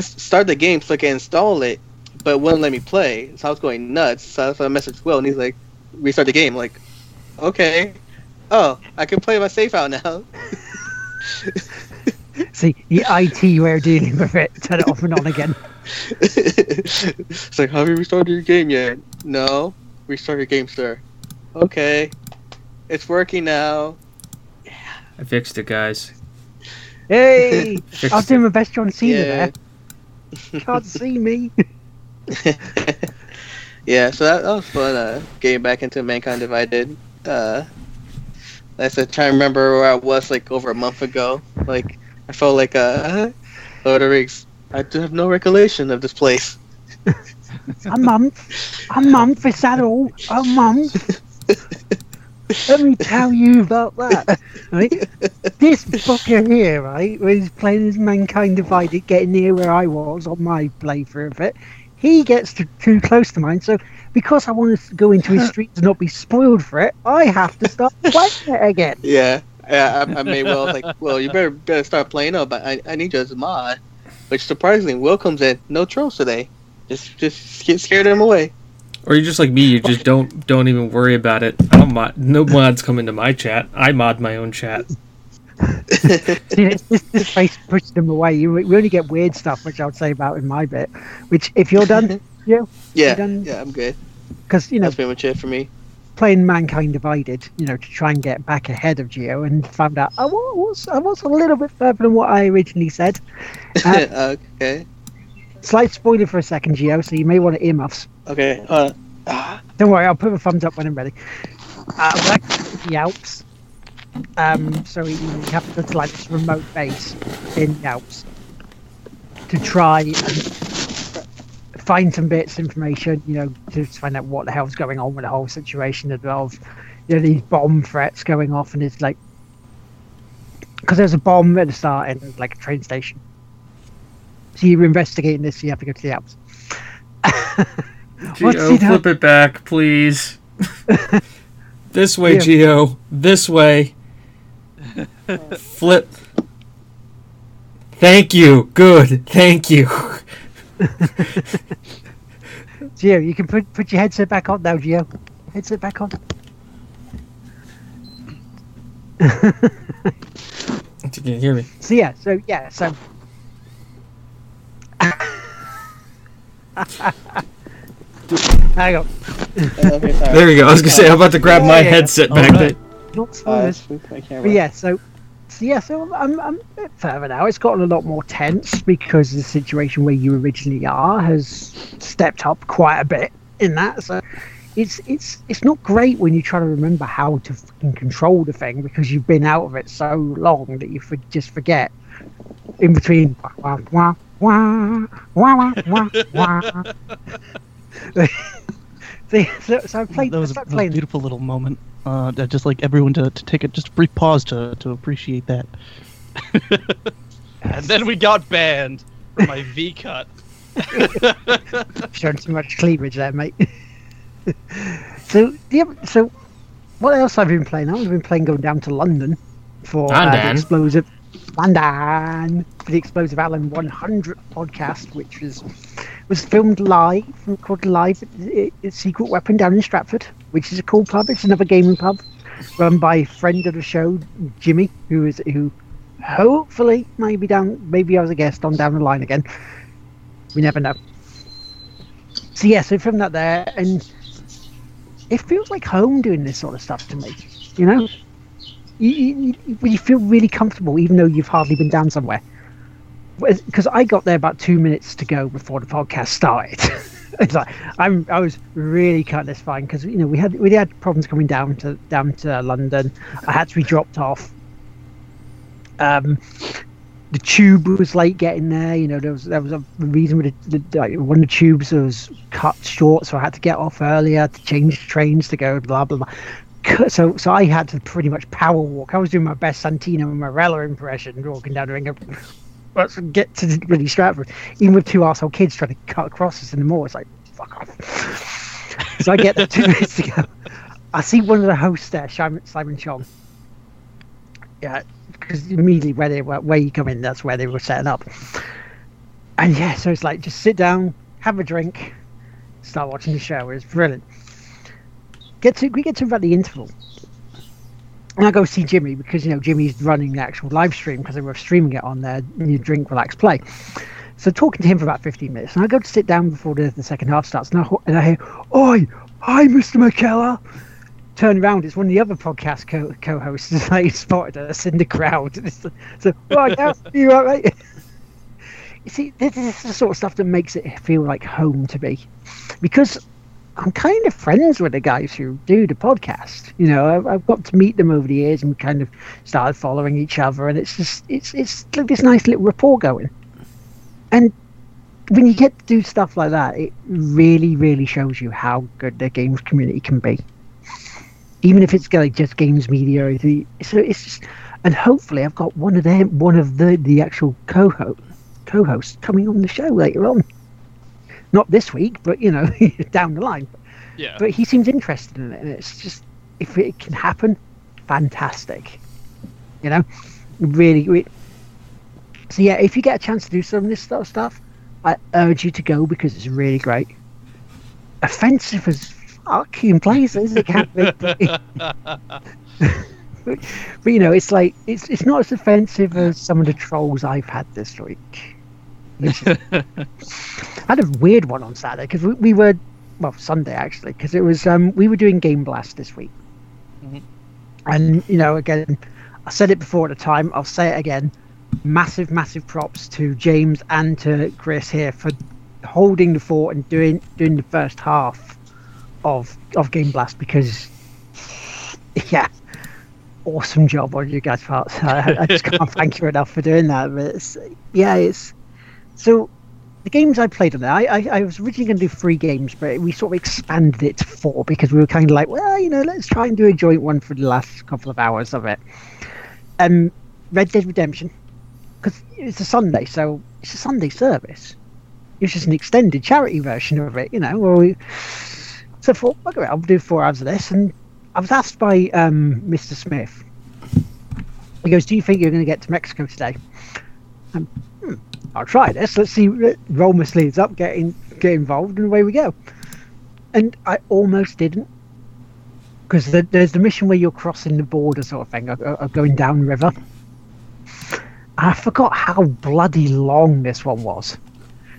Speaker 3: start the game so I can install it, but wouldn't let me play. So I was going nuts. So I messaged Will, and he's like, "Restart the game." I'm like, okay. Oh, I can play my safe out now.
Speaker 2: See, the IT way of dealing with it. Turn it off and on again.
Speaker 3: it's like, have you restarted your game yet? No. Restart your game, sir. Okay. It's working now.
Speaker 1: I fixed it, guys.
Speaker 2: Hey! I was doing my best John Cena yeah. there. Can't see me.
Speaker 3: yeah, so that, that was fun. Uh, getting back into Mankind Divided. Uh, I said, trying to remember where I was like over a month ago. Like, I felt like uh, Lord of the Rings. I do have no recollection of this place.
Speaker 2: a month, a month is that all? A month. Let me tell you about that. Right? This fucker here, right, was playing as Mankind Divided, getting near where I was on my playthrough of it. He gets to, too close to mine, so because I want to go into his streets and not be spoiled for it, I have to start playing it again.
Speaker 3: Yeah, yeah. I, I may well like, well, you better better start playing up. I I need you as a mod. Which surprisingly, Will comes in, no trolls today. Just just get scared them away.
Speaker 1: Or you're just like me. You just don't don't even worry about it. I don't mod. No mods come into my chat. I mod my own chat.
Speaker 2: See, it's just this face pushes them away. You we only get weird stuff, which I'll say about in my bit. Which if you're done, you
Speaker 3: yeah, done, yeah, I'm good.
Speaker 2: Because you know
Speaker 3: that's pretty much it for me.
Speaker 2: Playing Mankind Divided, you know, to try and get back ahead of Geo, and found out I was I was a little bit further than what I originally said.
Speaker 3: Uh, okay.
Speaker 2: Slight spoiler for a second, Geo, so you may want to earmuffs.
Speaker 3: Okay. Uh,
Speaker 2: Don't worry, I'll put a thumbs up when I'm ready. Uh, the Alps. Um, so you have to go to like this remote base in the Alps to try and find some bits of information, you know, to find out what the hell's going on with the whole situation of, you know, these bomb threats going off, and it's like because there's a bomb at the start and like a train station. So you're investigating this, so you have to go to the Alps.
Speaker 1: Geo, flip it back, please. this way, yeah. Geo. This way. flip. Thank you. Good. Thank you.
Speaker 2: Geo, you can put put your headset back on now, Geo. Headset back on.
Speaker 1: you can hear me.
Speaker 2: So yeah, so yeah, so Hang on.
Speaker 1: there we go. I was gonna say I'm about to grab my headset back right. there. Not
Speaker 2: spoilers. but yeah, so so yeah, so I'm, I'm a bit further now. It's gotten a lot more tense because the situation where you originally are has stepped up quite a bit in that. So it's it's it's not great when you try to remember how to control the thing because you've been out of it so long that you for, just forget in between wah, wah, wah, wah, wah, wah, wah. See, so, so I played.
Speaker 5: That was, a,
Speaker 2: that
Speaker 5: that was a beautiful little moment. Uh, I'd just like everyone to, to take a just a brief pause to, to appreciate that. and then we got banned for my V cut.
Speaker 2: Showing too much cleavage there, mate. so, the, so what else have I been playing? I've been playing going down to London for uh, the explosive London for the explosive Alan 100 podcast, which was was filmed live, recorded live at, at Secret Weapon down in Stratford, which is a cool pub. It's another gaming pub run by a friend of the show, Jimmy, who is who hopefully maybe down maybe I was a guest on down the line again. We never know. So yeah, so from that there, and it feels like home doing this sort of stuff to me. You know, you, you, you feel really comfortable even though you've hardly been down somewhere. Because I got there about two minutes to go before the podcast started. it's like I'm I was really cutting this fine because you know we had we had problems coming down to down to London. I had to be dropped off. Um, the tube was late getting there. You know, there was there was a reason with the, the like, one of the tubes was cut short, so I had to get off earlier to change trains to go blah blah blah. So so I had to pretty much power walk. I was doing my best Santino Marella impression, walking down the ring. Let's get to really Stratford, even with two arsehole kids trying to cut across us in the mall. It's like fuck off. so I get there two minutes to go. I see one of the hosts there, Simon, Simon Chong. Yeah, because immediately where they were, where you come in, that's where they were setting up. And yeah, so it's like just sit down, have a drink, start watching the show. It's brilliant. Get to we get to about the interval, and I go see Jimmy because you know Jimmy's running the actual live stream because they were streaming it on there. new drink, relax, play. So talking to him for about 15 minutes, and I go to sit down before the, the second half starts, and I, and I hear, "Oi, hi, Mr. McKellar." turn around, it's one of the other podcast co- co-hosts that like, spotted us in the crowd. so, right now, you all right? you see, this is the sort of stuff that makes it feel like home to me, because I'm kind of friends with the guys who do the podcast. You know, I've, got to meet them over the years, and kind of started following each other, and it's just it's it's like this nice little rapport going. And when you get to do stuff like that, it really, really shows you how good the games community can be even if it's like just games media. So it's just, and hopefully I've got one of them, one of the the actual co-host co-hosts coming on the show later on. Not this week, but you know, down the line.
Speaker 5: Yeah.
Speaker 2: But he seems interested in it, and it's just if it can happen, fantastic. You know, really, really. So yeah, if you get a chance to do some of this sort of stuff, I urge you to go because it's really great. Offensive as fucking places it can be. but, you know, it's like it's it's not as offensive as some of the trolls I've had this week. I had a weird one on Saturday because we, we were well Sunday actually because it was um we were doing GameBlast this week, mm-hmm. and you know again I said it before at the time I'll say it again massive massive props to James and to Chris here for holding the fort and doing doing the first half of of GameBlast because yeah, awesome job on you guys' parts. I, I just can't thank you enough for doing that. But it's, yeah, it's so the games I played on there. I, I, I was originally going to do three games, but we sort of expanded it to four because we were kind of like, well, you know, let's try and do a joint one for the last couple of hours of it. Um, Red Dead Redemption, because it's a Sunday, so it's a Sunday service. It's just an extended charity version of it, you know. Where we, so I thought, okay, I'll do four hours of this. And I was asked by um, Mr. Smith, he goes, Do you think you're going to get to Mexico today? Hmm, I'll try this. Let's see, uh, roll my sleeves up, get, in, get involved, and away we go. And I almost didn't. Because the, there's the mission where you're crossing the border, sort of thing, or, or going down river. I forgot how bloody long this one was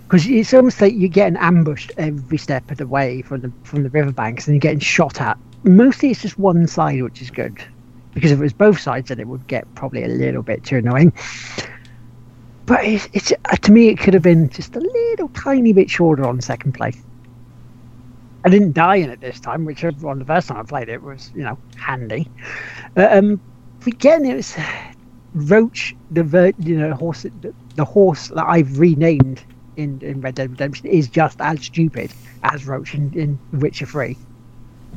Speaker 2: because it's almost like you're getting ambushed every step of the way from the from the riverbanks, and you're getting shot at. Mostly, it's just one side, which is good, because if it was both sides, then it would get probably a little bit too annoying. But it's, it's uh, to me, it could have been just a little tiny bit shorter on second play. I didn't die in it this time, which on the first time I played it was, you know, handy. Uh, um, again, it was Roach, the ver- you know horse, the, the horse that I've renamed in, in Red Dead Redemption is just as stupid as Roach in, in Witcher Three,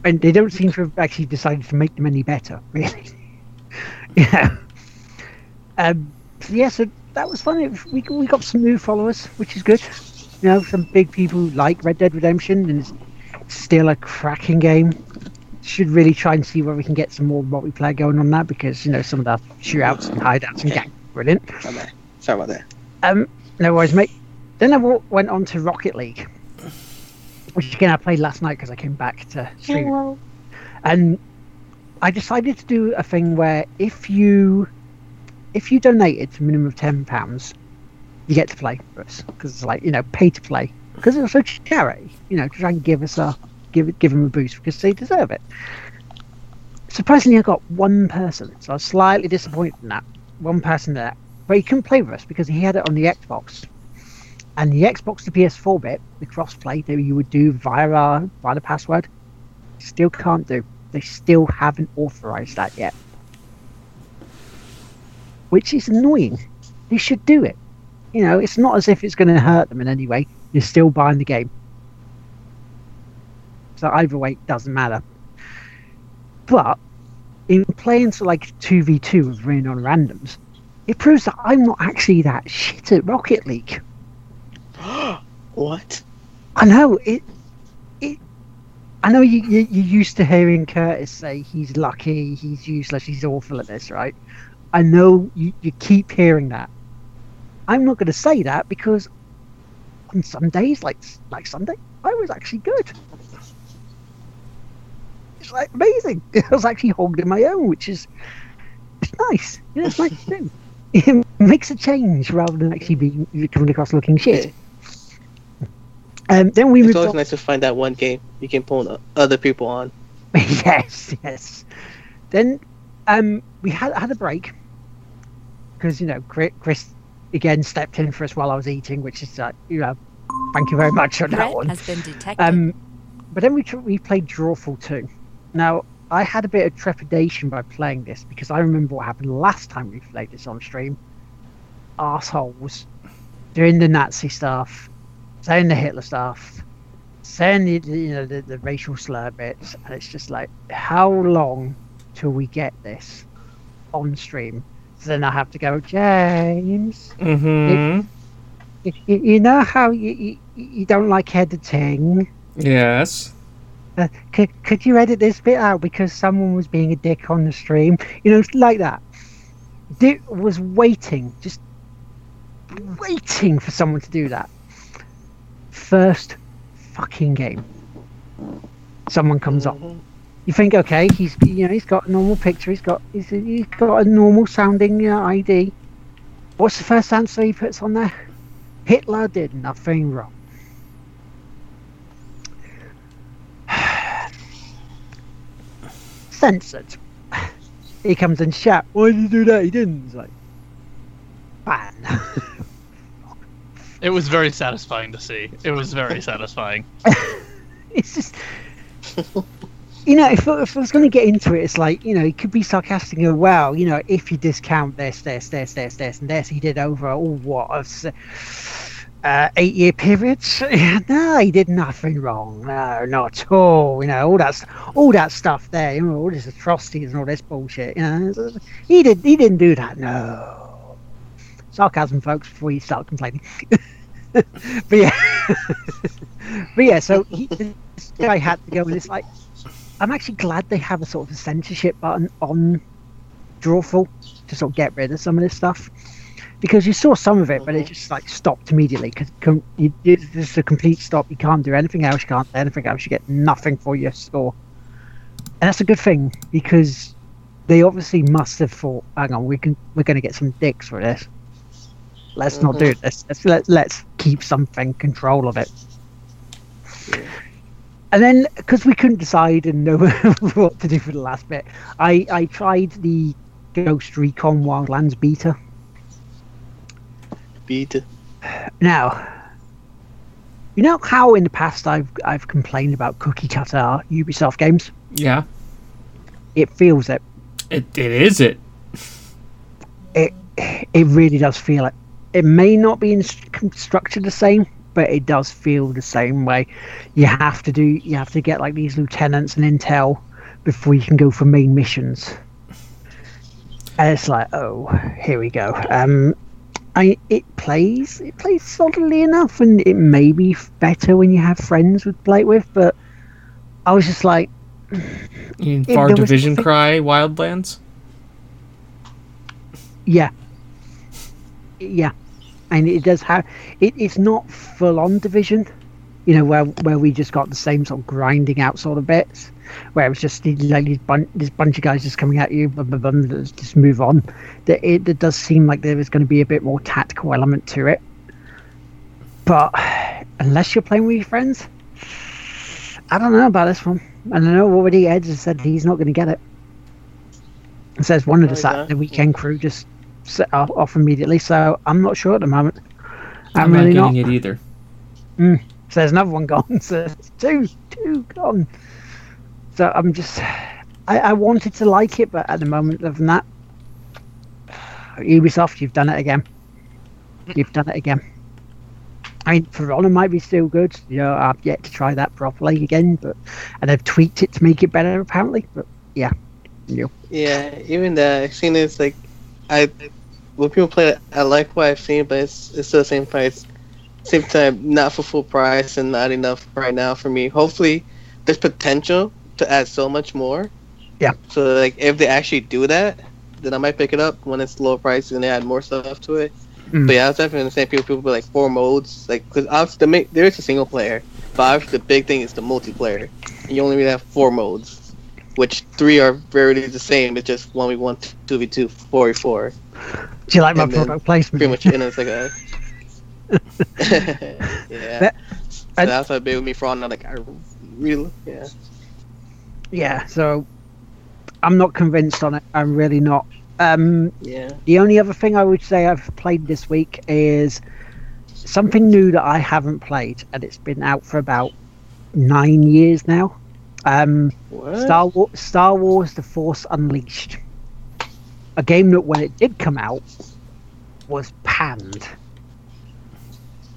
Speaker 2: and they don't seem to have actually decided to make them any better, really. yeah. Um. So yeah, so that was fun. We we got some new followers, which is good. You know, some big people like Red Dead Redemption, and it's still a cracking game should really try and see where we can get some more multiplayer going on that because you know some of the shootouts and hideouts and gang brilliant.
Speaker 3: Sorry about that.
Speaker 2: Um, no worries, mate. Then I went on to Rocket League, which again I played last night because I came back to stream, Hello. and I decided to do a thing where if you if you donated to a minimum of ten pounds, you get to play for us because it's like you know pay to play because it's also charity, you know, to try and give us a give give them a boost because they deserve it. Surprisingly, I got one person, so I was slightly disappointed in that. One person there, but he couldn't play with us because he had it on the Xbox, and the Xbox to PS4 bit, the crossplay that you would do via our, via the password, still can't do. They still haven't authorized that yet, which is annoying. They should do it. You know, it's not as if it's going to hurt them in any way. You're still buying the game. So either way, it doesn't matter. But in playing to like 2v2 with rain on randoms, it proves that I'm not actually that shit at Rocket League.
Speaker 3: what?
Speaker 2: I know it. It. I know you, you. You're used to hearing Curtis say he's lucky, he's useless, he's awful at this, right? I know you. You keep hearing that. I'm not going to say that because on some days, like like Sunday, I was actually good it's like amazing. I was actually holding my own, which is it's nice. You know, it's nice to do. It makes a change rather than actually being coming across looking shit. Um, then we
Speaker 3: it's always on... nice to find that one game you can pull other people on.
Speaker 2: yes, yes. Then um, we had had a break because you know Chris, again stepped in for us while I was eating, which is uh, you know thank you very much on that one. Has been detected. Um, but then we we played Drawful 2. Now, I had a bit of trepidation by playing this because I remember what happened last time we played this on stream. Assholes doing the Nazi stuff, saying the Hitler stuff, saying the you know the, the racial slur bits, and it's just like, how long till we get this on stream? So then I have to go, James.
Speaker 1: Mm-hmm.
Speaker 2: You, you, you know how you, you you don't like editing?
Speaker 1: Yes
Speaker 2: uh, could, could you edit this bit out because someone was being a dick on the stream? You know, like that. Dick was waiting, just waiting for someone to do that. First fucking game. Someone comes up. You think, okay, he's you know he's got a normal picture, he's got he's, he's got a normal sounding uh, ID. What's the first answer he puts on there? Hitler did nothing wrong. censored. He comes in chat. Why did you do that? He didn't. He's like, ban.
Speaker 5: it was very satisfying to see. It was very satisfying.
Speaker 2: it's just, you know, if, if I was going to get into it, it's like, you know, he could be sarcastic and, well, you know, if you discount this, this, this, this, this, and this, he did over all what? uh, eight year periods. no, he did nothing wrong. No, not at all. You know, all that, all that stuff there. You know, all this atrocities and all this bullshit. You know, he did. He didn't do that. No, sarcasm, folks. Before you start complaining. but yeah, but yeah. So he, this guy had to go, and it's like, I'm actually glad they have a sort of a censorship button on Drawful to sort of get rid of some of this stuff because you saw some of it, but it mm-hmm. just like stopped immediately because it's a complete stop. You can't do anything else. You can't do anything else. You get nothing for your score, and that's a good thing because they obviously must have thought, "Hang on, we can we're going to get some dicks for this. Let's mm-hmm. not do mm-hmm. this. Let's let, let's keep something control of it." And then, because we couldn't decide and know what to do for the last bit, I, I tried the Ghost Recon Wildlands beta
Speaker 3: speed.
Speaker 2: Now, you know how in the past I've I've complained about cookie cutter Ubisoft games.
Speaker 1: Yeah.
Speaker 2: It feels it.
Speaker 1: It it is it.
Speaker 2: It it really does feel like it may not be in structured the same, but it does feel the same way. You have to do you have to get like these lieutenants and intel before you can go for main missions. And it's like, oh, here we go. Um, I it plays it plays solidly enough, and it may be better when you have friends to play with. But I was just like,
Speaker 1: you mean Far Division Cry Wildlands?
Speaker 2: Yeah, yeah, and it does have it. It's not full on division, you know, where where we just got the same sort of grinding out sort of bits, where it was just like this, bun- this bunch of guys just coming at you, blah, blah, blah, just move on. That it, it does seem like there is going to be a bit more tactical element to it, but unless you're playing with your friends, I don't know about this one. And I know already Ed has said he's not going to get it. It says one of the Saturday weekend crew just set off immediately. So I'm not sure at the moment.
Speaker 1: I'm, I'm really not getting not. it either.
Speaker 2: Mm. So there's another one gone. So two, two gone. So I'm just, I, I wanted to like it, but at the moment, other than that, Ubisoft, you've done it again. You've done it again. I mean, For Honor might be still good. You know, I've yet to try that properly again, but and they've tweaked it to make it better apparently. But yeah,
Speaker 3: you. Yeah, even the I've seen it's like I when people play it, I like what I've seen, but it's it's still the same price. Same time, not for full price and not enough right now for me. Hopefully, there's potential to add so much more.
Speaker 2: Yeah.
Speaker 3: So like, if they actually do that, then I might pick it up when it's lower price and they add more stuff to it. Mm. But yeah, I was definitely the same people. People be like four modes, like because obviously the main, there is a single player, but obviously the big thing is the multiplayer. And you only really have four modes which three are very the same. It's just one v one, two v two, four v four.
Speaker 2: Do you like my product placement?
Speaker 3: Pretty much, and it's like a. yeah. That, so that's what made me for on. Like I really, yeah.
Speaker 2: Yeah. So, I'm not convinced on it. I'm really not. Um,
Speaker 3: yeah.
Speaker 2: The only other thing I would say I've played this week is something new that I haven't played, and it's been out for about nine years now. Um, Star Wars, Star Wars: The Force Unleashed, a game that when it did come out was panned,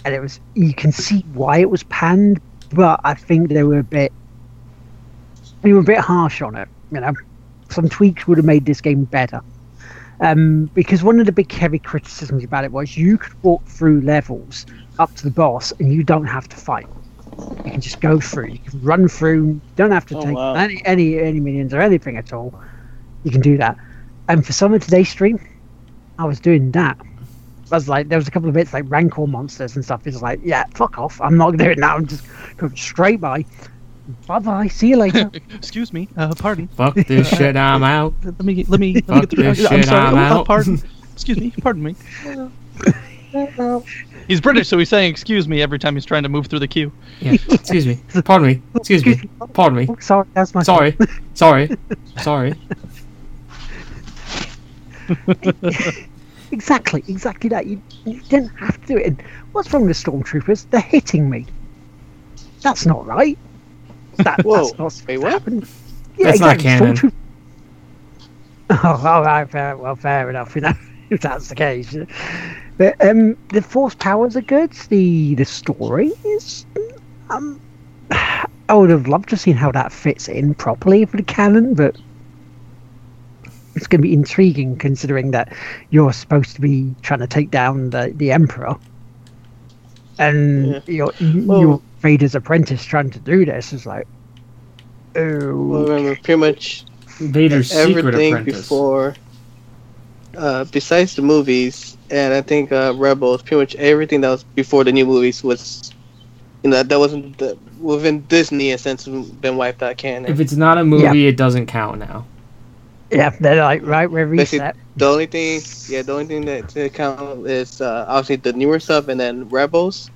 Speaker 2: and it was you can see why it was panned, but I think they were a bit they were a bit harsh on it. You know, some tweaks would have made this game better. Um, because one of the big heavy criticisms about it was you could walk through levels up to the boss and you don't have to fight. You can just go through. You can run through. Don't have to oh, take wow. any any any minions or anything at all. You can do that. And for some of today's stream, I was doing that. I was like, there was a couple of bits like rancor monsters and stuff. It's like, yeah, fuck off. I'm not doing it now. I'm just going straight by. Bye bye. See you later.
Speaker 5: Excuse me. Uh, pardon.
Speaker 1: Fuck this shit. I'm out.
Speaker 5: Let me let me. Let me get through. This I'm shit, sorry. I'm oh, out. pardon. Excuse me. Pardon me. He's British, so he's saying "excuse me" every time he's trying to move through the queue.
Speaker 1: Yeah. Excuse me. Pardon me. Excuse me. Pardon me.
Speaker 2: Sorry, that's my.
Speaker 1: Sorry. Sorry. Sorry.
Speaker 2: exactly, exactly that. You, you didn't have to do it. And what's wrong with stormtroopers? They're hitting me. That's not right. That, Whoa. That's not Wait, what? Happened.
Speaker 1: Yeah, that's exactly. not canon.
Speaker 2: Oh, all right, fair, well, fair enough. You know, if that's the case. But um, the force powers are good. The the story is. Um, I would have loved to see how that fits in properly for the canon, but it's going to be intriguing considering that you're supposed to be trying to take down the, the emperor, and yeah. you're well, you're Vader's apprentice trying to do this. Is like, oh.
Speaker 3: Well, remember, pretty much
Speaker 1: Vader's secret apprentice.
Speaker 3: before. Uh, besides the movies, and I think uh, Rebels, pretty much everything that was before the new movies was, you know, that wasn't the, within Disney. A sense been wiped out canon.
Speaker 1: If it's not a movie, yeah. it doesn't count now.
Speaker 2: Yeah, they're like right where reset.
Speaker 3: The only thing, yeah, the only thing that to count is uh, obviously the newer stuff, and then Rebels.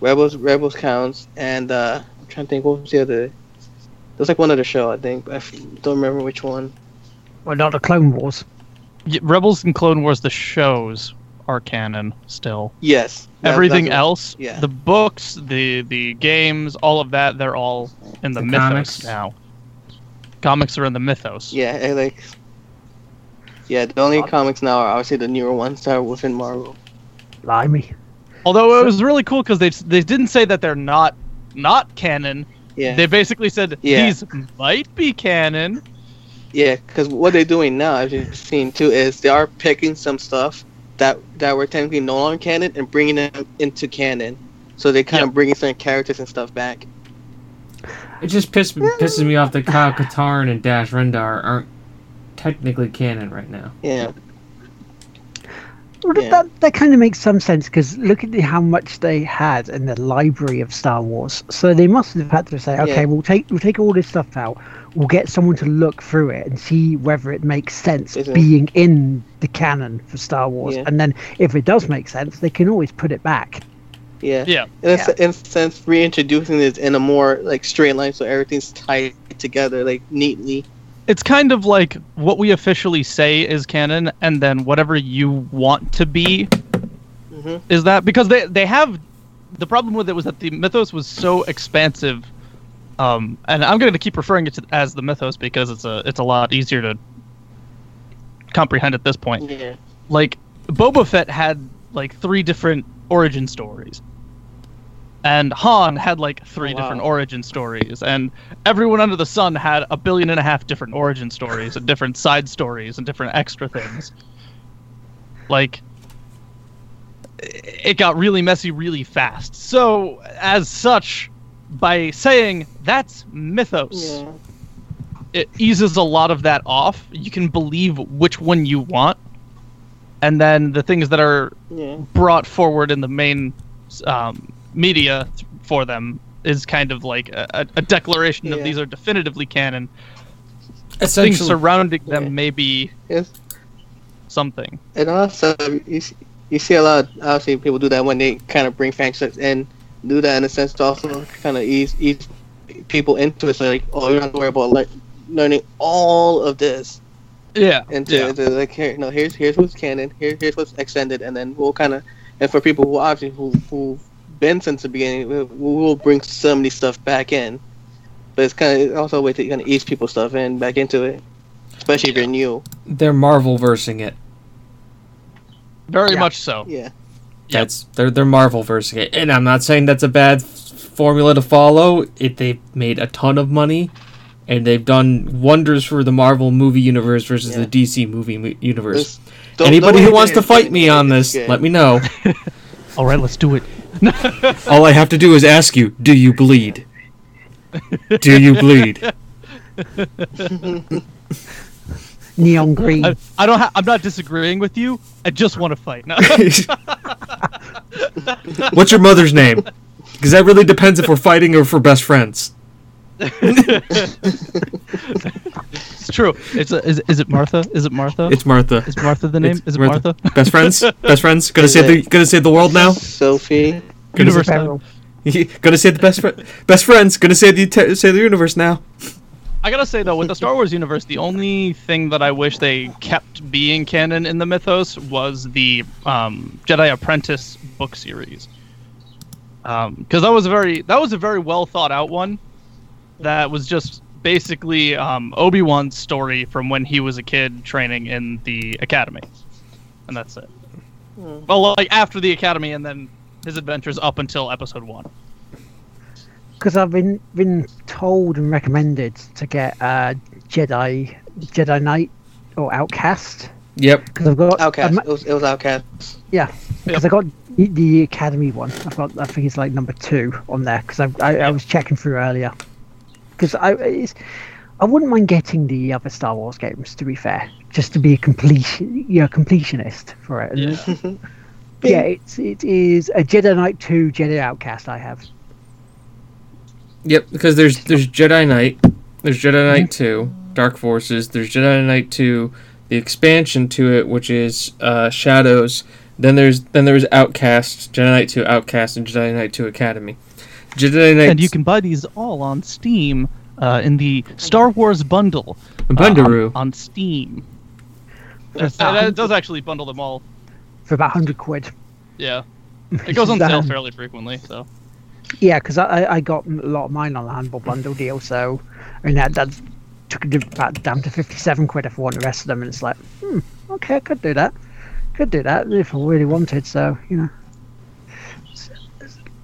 Speaker 3: Rebels, Rebels counts, and uh, I'm trying to think what was the other. It was like one other show, I think. I don't remember which one.
Speaker 2: Well, not the Clone Wars.
Speaker 5: Yeah, Rebels and Clone Wars, the shows are canon still.
Speaker 3: Yes.
Speaker 5: Everything else, yeah. the books, the the games, all of that, they're all in the, the mythos comics. now. Comics are in the mythos.
Speaker 3: Yeah, like Yeah, the only uh, comics now are obviously the newer ones that are within Marvel.
Speaker 2: Limey.
Speaker 5: Although it was really cool because they they didn't say that they're not not canon.
Speaker 3: Yeah.
Speaker 5: They basically said
Speaker 3: Yeah.
Speaker 5: these might be canon.
Speaker 3: Yeah, because what they're doing now, as you've seen too, is they are picking some stuff that that were technically no longer canon and bringing them into canon. So they kind
Speaker 5: Yep.
Speaker 3: of bringing certain characters and stuff back.
Speaker 1: It just piss, pisses me off that Kyle Katarn and Dash Rendar aren't technically canon right now.
Speaker 3: Yeah.
Speaker 2: Well,
Speaker 3: Yeah.
Speaker 2: that, that kind of makes some sense because look at the, how much they had in the library of Star Wars. So they must have had to say, okay,
Speaker 3: Yeah.
Speaker 2: we'll take we'll take all this stuff out. We'll get someone to look through it and see whether it makes sense
Speaker 3: Is it-
Speaker 2: being in the canon for Star Wars.
Speaker 3: Yeah.
Speaker 2: And then if it does make sense, they can always put it back.
Speaker 3: Yeah.
Speaker 5: Yeah.
Speaker 3: In a, s- in a sense, reintroducing it in a more like straight line, so everything's tied together like neatly.
Speaker 5: It's kind of like what we officially say is canon, and then whatever you want to be
Speaker 3: Mhm.
Speaker 5: is that because they they have the problem with it was that the mythos was so expansive. Um, and I'm going to keep referring it to as the mythos because it's a it's a lot easier to comprehend at this point.
Speaker 3: Yeah.
Speaker 5: like Boba Fett had like three different origin stories. And Han had like three
Speaker 3: Oh, wow.
Speaker 5: different origin stories, and everyone under the sun had a billion and a half different origin stories, and different side stories, and different extra things. Like, it got really messy really fast. So, as such, by saying that's mythos,
Speaker 3: Yeah.
Speaker 5: it eases a lot of that off. You can believe which one you want, and then the things that are
Speaker 3: Yeah.
Speaker 5: brought forward in the main um, media th- for them is kind of like a, a- a declaration of these are definitively canon. Things surrounding them
Speaker 3: Yeah.
Speaker 5: may be
Speaker 3: Yes.
Speaker 5: something.
Speaker 3: And also, you see, you see a lot of obviously people do that when they kind of bring franchise in, do that in a sense to also kind of ease ease people into it. So like, oh, you don't have to worry about like learning all of this
Speaker 5: Yeah.
Speaker 3: into,
Speaker 5: yeah.
Speaker 3: into like here, no, here's here's what's canon, here here's what's extended, and then we'll kind of and for people who obviously who who've been since the beginning, we we will bring some of these stuff back in. But it's kind of also a way to kind of ease people stuff in back into it, especially if you're new.
Speaker 1: they're Marvel versing it.
Speaker 5: Very
Speaker 2: Yeah.
Speaker 5: much so.
Speaker 3: Yeah.
Speaker 1: That's they're they're Marvel versing it, and I'm not saying that's a bad f- formula to follow. It they've made a ton of money, and they've done wonders for the Marvel movie universe versus
Speaker 3: Yeah.
Speaker 1: the DC movie mu- universe.
Speaker 3: There's- don't-
Speaker 1: Anybody
Speaker 3: don't
Speaker 1: who wants to fight me on this,
Speaker 3: good.
Speaker 1: let me know.
Speaker 5: All right, let's do it.
Speaker 1: All I have to do is ask you, do you bleed? Do you bleed?
Speaker 2: Neon green.
Speaker 5: I, I don't. Ha- I'm not disagreeing with you. I just want to fight. No.
Speaker 1: What's your mother's name? Because that really depends if we're fighting or if we're best friends.
Speaker 5: it's true. It's a, is, is it Martha? Is it Martha?
Speaker 1: It's Martha.
Speaker 5: is Martha the name?
Speaker 1: It's
Speaker 5: Is it Martha?
Speaker 1: Best friends? Best friends? Gonna
Speaker 3: Is
Speaker 1: save the gonna save the world now?
Speaker 3: Sophie.
Speaker 1: Gonna
Speaker 5: Universe
Speaker 1: save,
Speaker 5: time.
Speaker 2: Feral.
Speaker 1: gonna save the best fri best friends. Gonna save the save the universe now.
Speaker 5: I gotta say though, with the Star Wars universe, the only thing that I wish they kept being canon in the mythos was the um, Jedi Apprentice book series, because that was a very that was a very well thought out one. That was just basically um, Obi Wan's story from when he was a kid training in the academy, and that's it. Well, like after the academy, and then his adventures up until Episode One.
Speaker 2: because I've been been told and recommended to get uh, Jedi Jedi Knight or Outcast
Speaker 1: Yep.
Speaker 2: because I've got
Speaker 3: Outcast.
Speaker 2: I'm-
Speaker 3: it, was, it was Outcast.
Speaker 2: yeah because I got the, the Academy one. I've got I think it's like number two on there because I, I I was checking through earlier because I it's, I wouldn't mind getting the other Star Wars games to be fair just to be a completion you know completionist for it.
Speaker 5: Yeah.
Speaker 2: yeah, it's it is a Jedi Knight two Jedi Outcast I have.
Speaker 1: Yep. Because there's there's Jedi Knight, there's Jedi Knight Two, Dark Forces. There's Jedi Knight Two, the expansion to it, which is uh, Shadows. Then there's then there's Outcast, Jedi Knight Two Outcast, and Jedi Knight Two Academy. Jedi Knight
Speaker 5: And you can buy these all on Steam uh, in the Star Wars bundle. uh,
Speaker 1: Bundaroo.
Speaker 5: on, on Steam.
Speaker 2: That's
Speaker 5: That- does actually bundle them all.
Speaker 2: for about hundred quid.
Speaker 5: Yeah, it goes on sale fairly frequently. So
Speaker 2: Yeah, because I, I- I got a lot of mine on the Humble bundle deal, so and that that took it about down to fifty seven quid if I want the rest of them, and it's like, hmm, okay, I could do that. Could do that if I really wanted. So you know,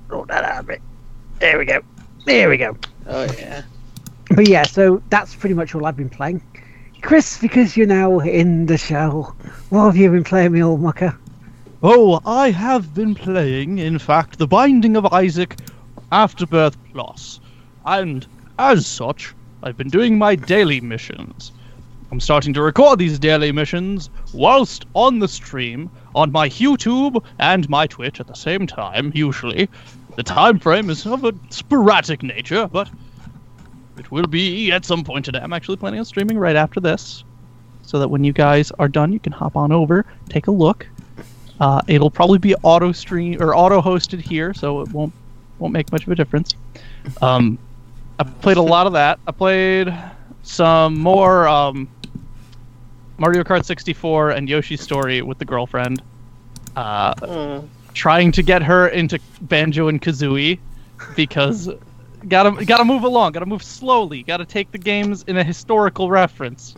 Speaker 2: roll that out a bit. There we go. There we go.
Speaker 3: Oh yeah.
Speaker 2: But yeah, so that's pretty much all I've been playing. Chris, because you're now in the show, what have you been playing, me old mucker?
Speaker 5: Oh, I have been playing, in fact, The Binding of Isaac Afterbirth Plus. And as such, I've been doing my daily missions. I'm starting to record these daily missions whilst on the stream on my YouTube and my Twitch at the same time, usually. The time frame is of a sporadic nature, but it will be at some point today. I'm actually planning on streaming right after this, so that when you guys are done, you can hop on over, take a look. Uh, it'll probably be auto stream or auto hosted here, so it won't won't make much of a difference. Um, I played a lot of that. I played some more um, Mario Kart 64 and Yoshi's Story with the girlfriend. Uh, mm. Trying to get her into Banjo and Kazooie because gotta gotta move along, gotta move slowly, gotta take the games in a historical reference.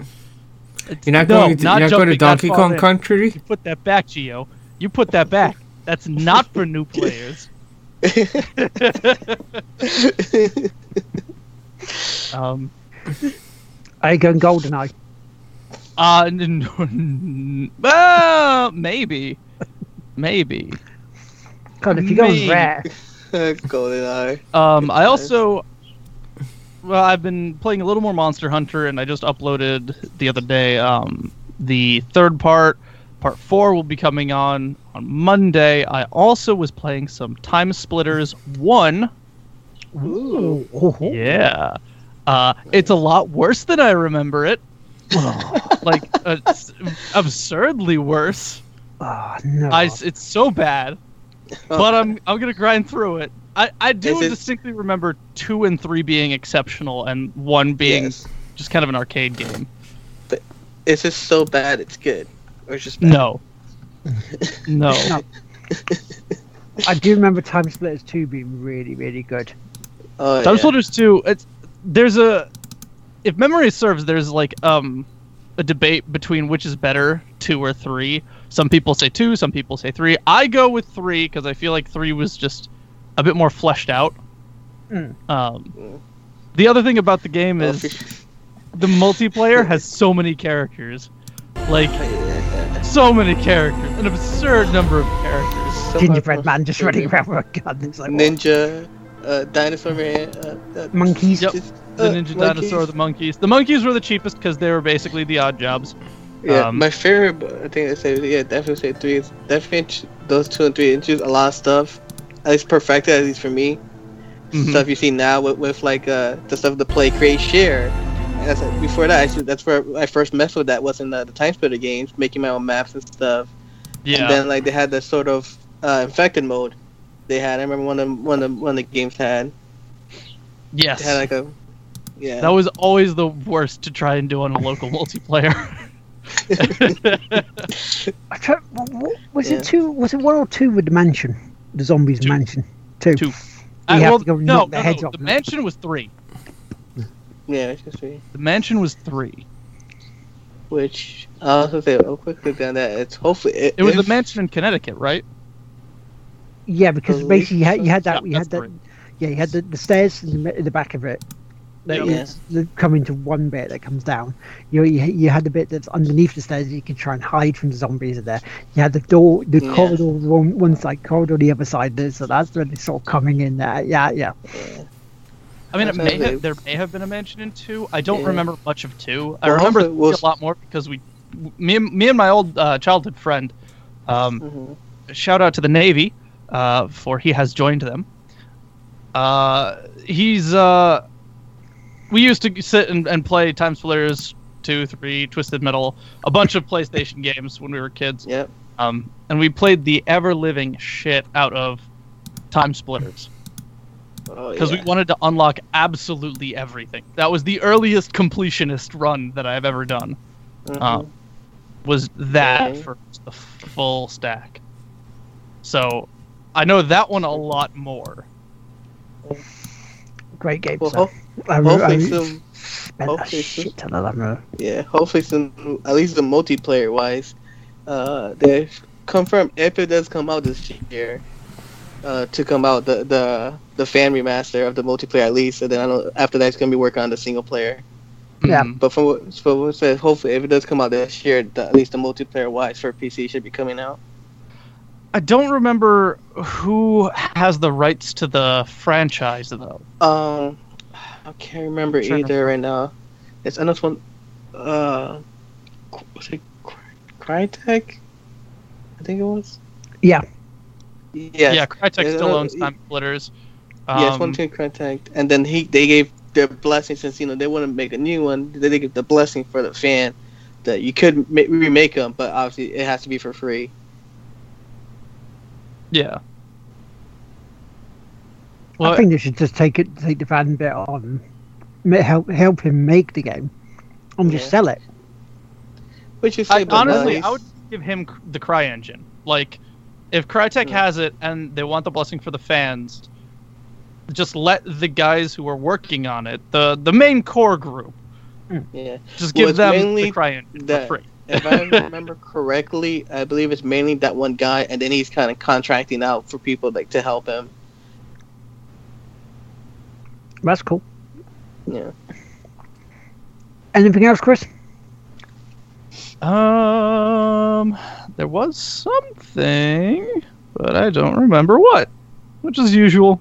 Speaker 1: It's, you're not no, going to, not you're not going to Donkey Kong Country.
Speaker 5: You put that back, Geo. You put that back. That's not for new players. um,
Speaker 2: I going GoldenEye.
Speaker 5: Uh, well, maybe, maybe.
Speaker 2: God, if you go rare.
Speaker 3: GoldenEye.
Speaker 5: Um, I also, well, I've been playing a little more Monster Hunter, and I just uploaded the other day. Um, the third part, part four, will be coming on on Monday. I also was playing some Time Splitters One.
Speaker 2: Ooh.
Speaker 5: Yeah. Uh, it's a lot worse than I remember it. like uh, absurdly worse.
Speaker 2: Oh no!
Speaker 5: I, it's so bad but I'm I'm gonna grind through it. I, I do it, distinctly remember two and three being exceptional and one being yes. just kind of an arcade game.
Speaker 3: But is this so bad it's good, or just bad?
Speaker 5: no? no. no.
Speaker 2: I do remember Time Splitters two being really really good.
Speaker 5: Oh, Time yeah. Splitters two. It's there's a if memory serves, there's like um a debate between which is better, two or three. Some people say two, some people say three. I go with three because I feel like three was just a bit more fleshed out. Mm. Um, the other thing about the game is the multiplayer has so many characters, like so many characters, an absurd number of characters.
Speaker 2: Gingerbread man just running around with a gun.
Speaker 3: It's like, Ninja, uh, dinosaur man, uh, uh,
Speaker 2: monkeys.
Speaker 5: Yep. Just, the uh, ninja monkeys. dinosaur, the monkeys. The monkeys were the cheapest because they were basically the odd jobs.
Speaker 3: Yeah, um, my favorite, I think I say, yeah, definitely say three. Is definitely those two and three inches, a lot of stuff, at least perfected, at least for me. Mm-hmm. Stuff you see now with, with like uh, the stuff to play, create, share. And that's, before that, actually, that's where I first messed with that was in the, the Time Splitter games, making my own maps and stuff. Yeah. And then like they had the sort of uh, infected mode. They had. I remember one of one of one of the games had.
Speaker 5: Yes.
Speaker 3: They had like a. Yeah.
Speaker 5: That was always the worst to try and do on a local multiplayer.
Speaker 2: I try, was yeah. it two? Was it one or two with the mansion? The zombies two. mansion. Two.
Speaker 5: Two. Uh, well, no, no, no, The mansion was three.
Speaker 3: Yeah, it's just three.
Speaker 5: The mansion was three.
Speaker 3: Which I was gonna say real quickly on that. It's hopefully it,
Speaker 5: it was if, the mansion in Connecticut, right?
Speaker 2: Yeah, because basically you had you had that yeah, you had that. Three. Yeah, you had the, the stairs in the, in the back of it, that yeah. you come into one bit that comes down. You, know, you you had the bit that's underneath the stairs. You can try and hide from the zombies there. You had the door, the yeah. corridor one, one side, corridor the other side. There, so that's really sort of coming in there. Yeah, yeah. yeah.
Speaker 5: I mean, it may have, there may have been a mention in two. I don't remember much of two. I remember a lot more because we, me, and, me and my old uh, childhood friend, um, mm-hmm. shout out to the Navy, uh, for he has joined them. Uh, he's uh, we used to sit and, and play Time Splitters two, three, Twisted Metal, a bunch of PlayStation games when we were kids.
Speaker 3: Yep.
Speaker 5: Um, and we played the ever living shit out of Time Splitters. Because oh, yeah. we wanted to unlock absolutely everything. That was the earliest completionist run that I've ever done. Mm-hmm. Um, was that okay. for the full stack. So I know that one a lot more.
Speaker 2: Great game. Well,
Speaker 3: so. I, hopefully I, soon,
Speaker 2: spent hopefully a shit ton of them.
Speaker 3: Yeah, hopefully some at least the multiplayer wise, uh, they confirm if it does come out this year, uh, to come out the the the fan remaster of the multiplayer at least, and then I know after that it's gonna be working on the single player.
Speaker 2: Yeah.
Speaker 3: Mm-hmm. But from what, from what says, hopefully if it does come out this year, the, at least the multiplayer wise for PC should be coming out.
Speaker 5: I don't remember who has the rights to the franchise though.
Speaker 3: Um, I can't remember either right now. It's another one. Uh, was it Crytek? I think it was.
Speaker 2: Yeah.
Speaker 3: Yeah.
Speaker 5: Yeah, Crytek still owns Time Splitters.
Speaker 3: Um, yeah, it's one between Crytek, and then he they gave their blessing since you know they want to make a new one. They give the blessing for the fan that you could ma- remake them, but obviously it has to be for free.
Speaker 5: Yeah.
Speaker 2: Well, I think they should just take it, take the fan bit on, help help him make the game, and yeah. just sell it.
Speaker 3: Which is I,
Speaker 5: honestly, nice. I would give him the CryEngine. Like, if Crytek yeah. has it and they want the blessing for the fans, just let the guys who are working on it, the the main core group,
Speaker 3: yeah,
Speaker 5: just give well, them the CryEngine that, for free.
Speaker 3: if I remember correctly, I believe it's mainly that one guy, and then he's kind of contracting out for people like to help him.
Speaker 2: That's cool.
Speaker 3: Yeah.
Speaker 2: Anything else, Chris?
Speaker 5: Um, there was something, but I don't remember what, which is usual.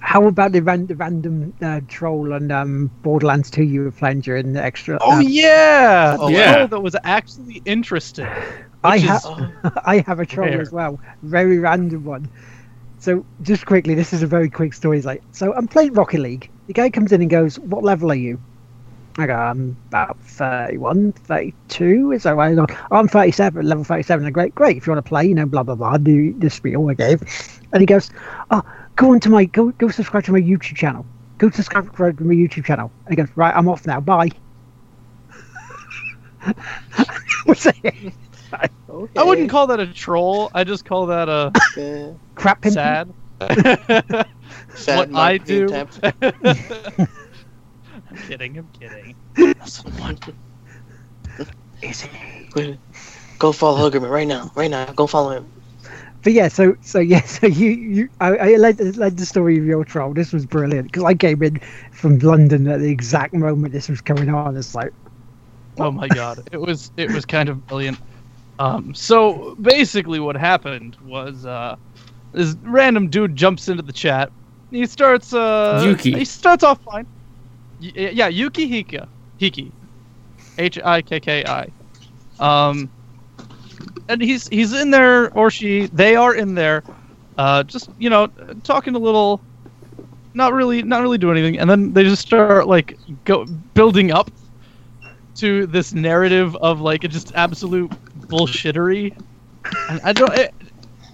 Speaker 2: How about the, ran- the random uh, troll on um, Borderlands 2 you were playing during the extra?
Speaker 5: Oh
Speaker 2: um,
Speaker 5: yeah, oh, yeah. that was actually interesting.
Speaker 2: I have, oh. I have a troll as well, very random one. So just quickly, this is a very quick story. It's like, so I'm playing Rocket League. The guy comes in and goes, "What level are you?" I go, "I'm about 31, 32." Is that right? I'm 37, level 37. I go, great, great. If you want to play, you know, blah blah blah. Do the spiel I gave, and he goes, "Oh, go onto my go go subscribe to my YouTube channel. Go subscribe to my YouTube channel." And he goes, "Right, I'm off now. Bye." What's
Speaker 5: it? Okay. I wouldn't call that a troll. I just call that a
Speaker 2: crap
Speaker 5: sad. sad what I do. I'm kidding. I'm kidding.
Speaker 2: Is
Speaker 3: it? Go follow Hurgleman right now. Right now. Go follow him.
Speaker 2: But yeah, so so yeah, so you you I, I led, led the story of your troll. This was brilliant because I came in from London at the exact moment this was coming on. It's like,
Speaker 5: oh my god, it was it was kind of brilliant. Um, so basically, what happened was uh, this random dude jumps into the chat. He starts. Uh,
Speaker 1: Yuki.
Speaker 5: He starts off fine. Y- yeah, Yuki Hika. Hiki. H I K K I. Um, and he's he's in there, or she. They are in there. Uh, just you know, talking a little. Not really, not really doing anything, and then they just start like go building up to this narrative of like just absolute bullshittery. I don't. It,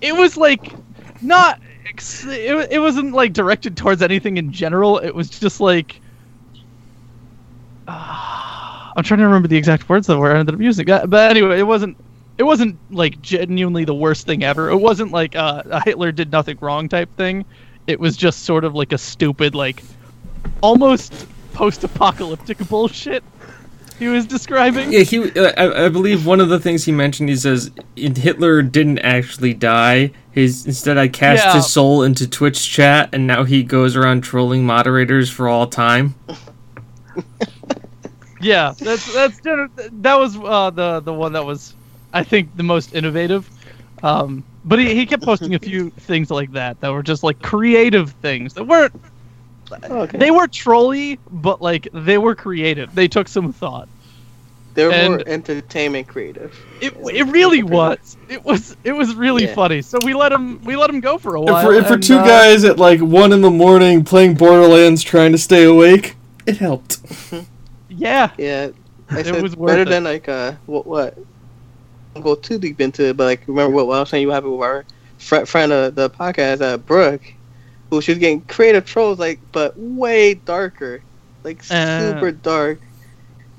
Speaker 5: it was like not. It, it wasn't like directed towards anything in general. It was just like. Uh, I'm trying to remember the exact words that were I ended up using. But anyway, it wasn't. It wasn't like genuinely the worst thing ever. It wasn't like uh, a Hitler did nothing wrong type thing. It was just sort of like a stupid, like almost post-apocalyptic bullshit he was describing?
Speaker 1: Yeah, he. Uh, I, I, believe one of the things he mentioned. He says Hitler didn't actually die. His instead, I cast yeah. his soul into Twitch chat, and now he goes around trolling moderators for all time.
Speaker 5: yeah, that's that's that was uh, the the one that was, I think, the most innovative. Um, but he, he kept posting a few things like that that were just like creative things that weren't Okay. They were trolly, but like they were creative. They took some thought.
Speaker 3: They were and more entertainment creative.
Speaker 5: It, it really was. It was it was really yeah. funny. So we let him we let him go for a while.
Speaker 1: And for, and for two uh, guys at like one in the morning playing Borderlands, trying to stay awake, it helped.
Speaker 5: yeah.
Speaker 3: Yeah. I it was better it. than like uh what what. Go too deep into it, but like remember what, what I was saying. You have with our friend, friend of the podcast, uh, Brooke who she was getting creative trolls like but way darker like uh. super dark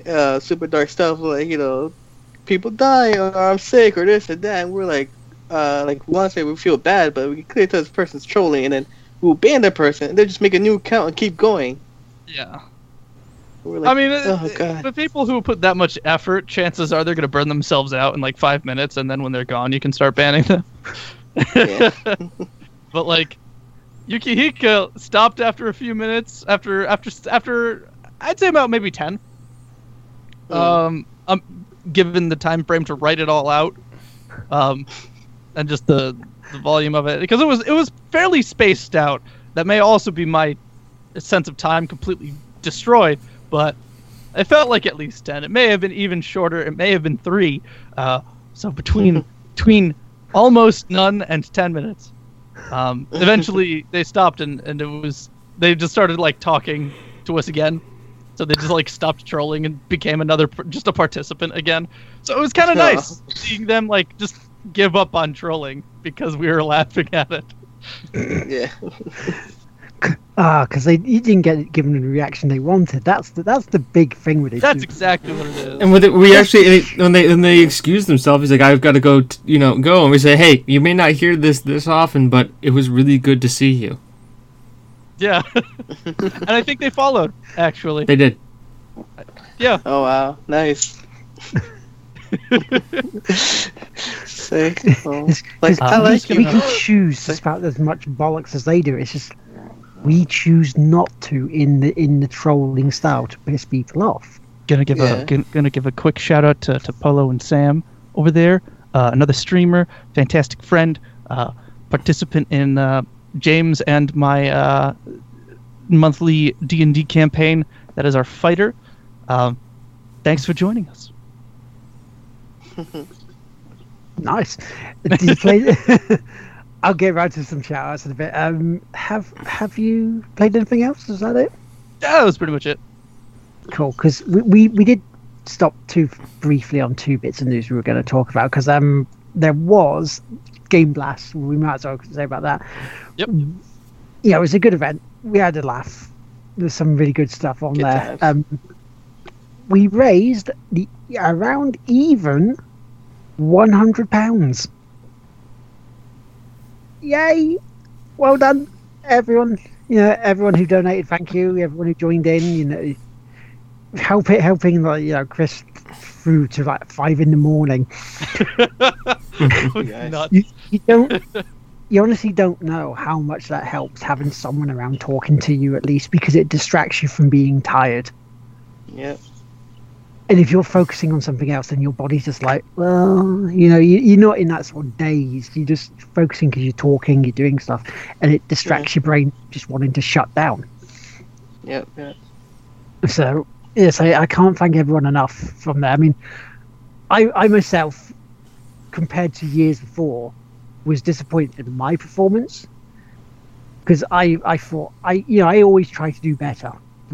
Speaker 3: uh super dark stuff like you know people die or i'm sick or this and that and we're like uh like we want to say we feel bad but we can clearly tell this person's trolling and then we'll ban that person and they just make a new account and keep going
Speaker 5: yeah Like, I mean, oh, God. the people who put that much effort, chances are they're going to burn themselves out in like five minutes, and then when they're gone, you can start banning them. but like, Yukihiko stopped after a few minutes. After after after, I'd say about maybe ten. Mm. Um, um, given the time frame to write it all out, um, and just the the volume of it, because it was it was fairly spaced out. That may also be my sense of time completely destroyed, but it felt like at least ten. It may have been even shorter. It may have been three. Uh, so between between almost none and ten minutes. Um, eventually, they stopped and and it was they just started like talking to us again. So they just like stopped trolling and became another just a participant again. So it was kind of nice seeing them like just give up on trolling because we were laughing at it.
Speaker 3: yeah.
Speaker 2: Ah, because they you didn't get given the reaction they wanted. That's the that's the big thing with it.
Speaker 5: That's exactly what it is.
Speaker 1: And with it, we actually when they when they excuse themselves, he's like, "I've got to go, t- you know, go." And we say, "Hey, you may not hear this this often, but it was really good to see you."
Speaker 5: Yeah, and I think they followed. Actually,
Speaker 1: they did.
Speaker 5: Yeah.
Speaker 3: Oh wow, nice. Sick.
Speaker 2: Well, like, I like we can choose about as much bollocks as they do. It's just we choose not to in the in the trolling style to piss people off.
Speaker 5: Gonna give yeah. a gonna, gonna give a quick shout out to, to Polo and Sam over there. Uh, another streamer, fantastic friend, uh, participant in uh, James and my uh, monthly D and D campaign. That is our fighter. Um, thanks for joining us.
Speaker 2: nice. Did you play? I'll get right to some shout outs in a bit. Um, have have you played anything else? Is that it?
Speaker 5: Yeah, that was pretty much it.
Speaker 2: Cool, because we, we, we did stop too briefly on two bits of news we were going to talk about because um there was GameBlast. We might as well say about that.
Speaker 5: Yep.
Speaker 2: Yeah, it was a good event. We had a laugh. There's some really good stuff on good there. Um, we raised the around even one hundred pounds yay! Well done, everyone. You know, everyone who donated, thank you. Everyone who joined in, you know, help it, helping like you know Chris through to like five in the morning. you, you don't. You honestly don't know how much that helps having someone around talking to you at least because it distracts you from being tired.
Speaker 3: Yep
Speaker 2: and if you're focusing on something else, then your body's just like, well, you know, you, are not in that sort of daze. You're just focusing because you're talking, you're doing stuff, and it distracts yeah. your brain just wanting to shut down.
Speaker 3: Yep. Yeah.
Speaker 2: So yes, I, I can't thank everyone enough from there. I mean, I I myself, compared to years before, was disappointed in my performance because I I thought I you know I always try to do better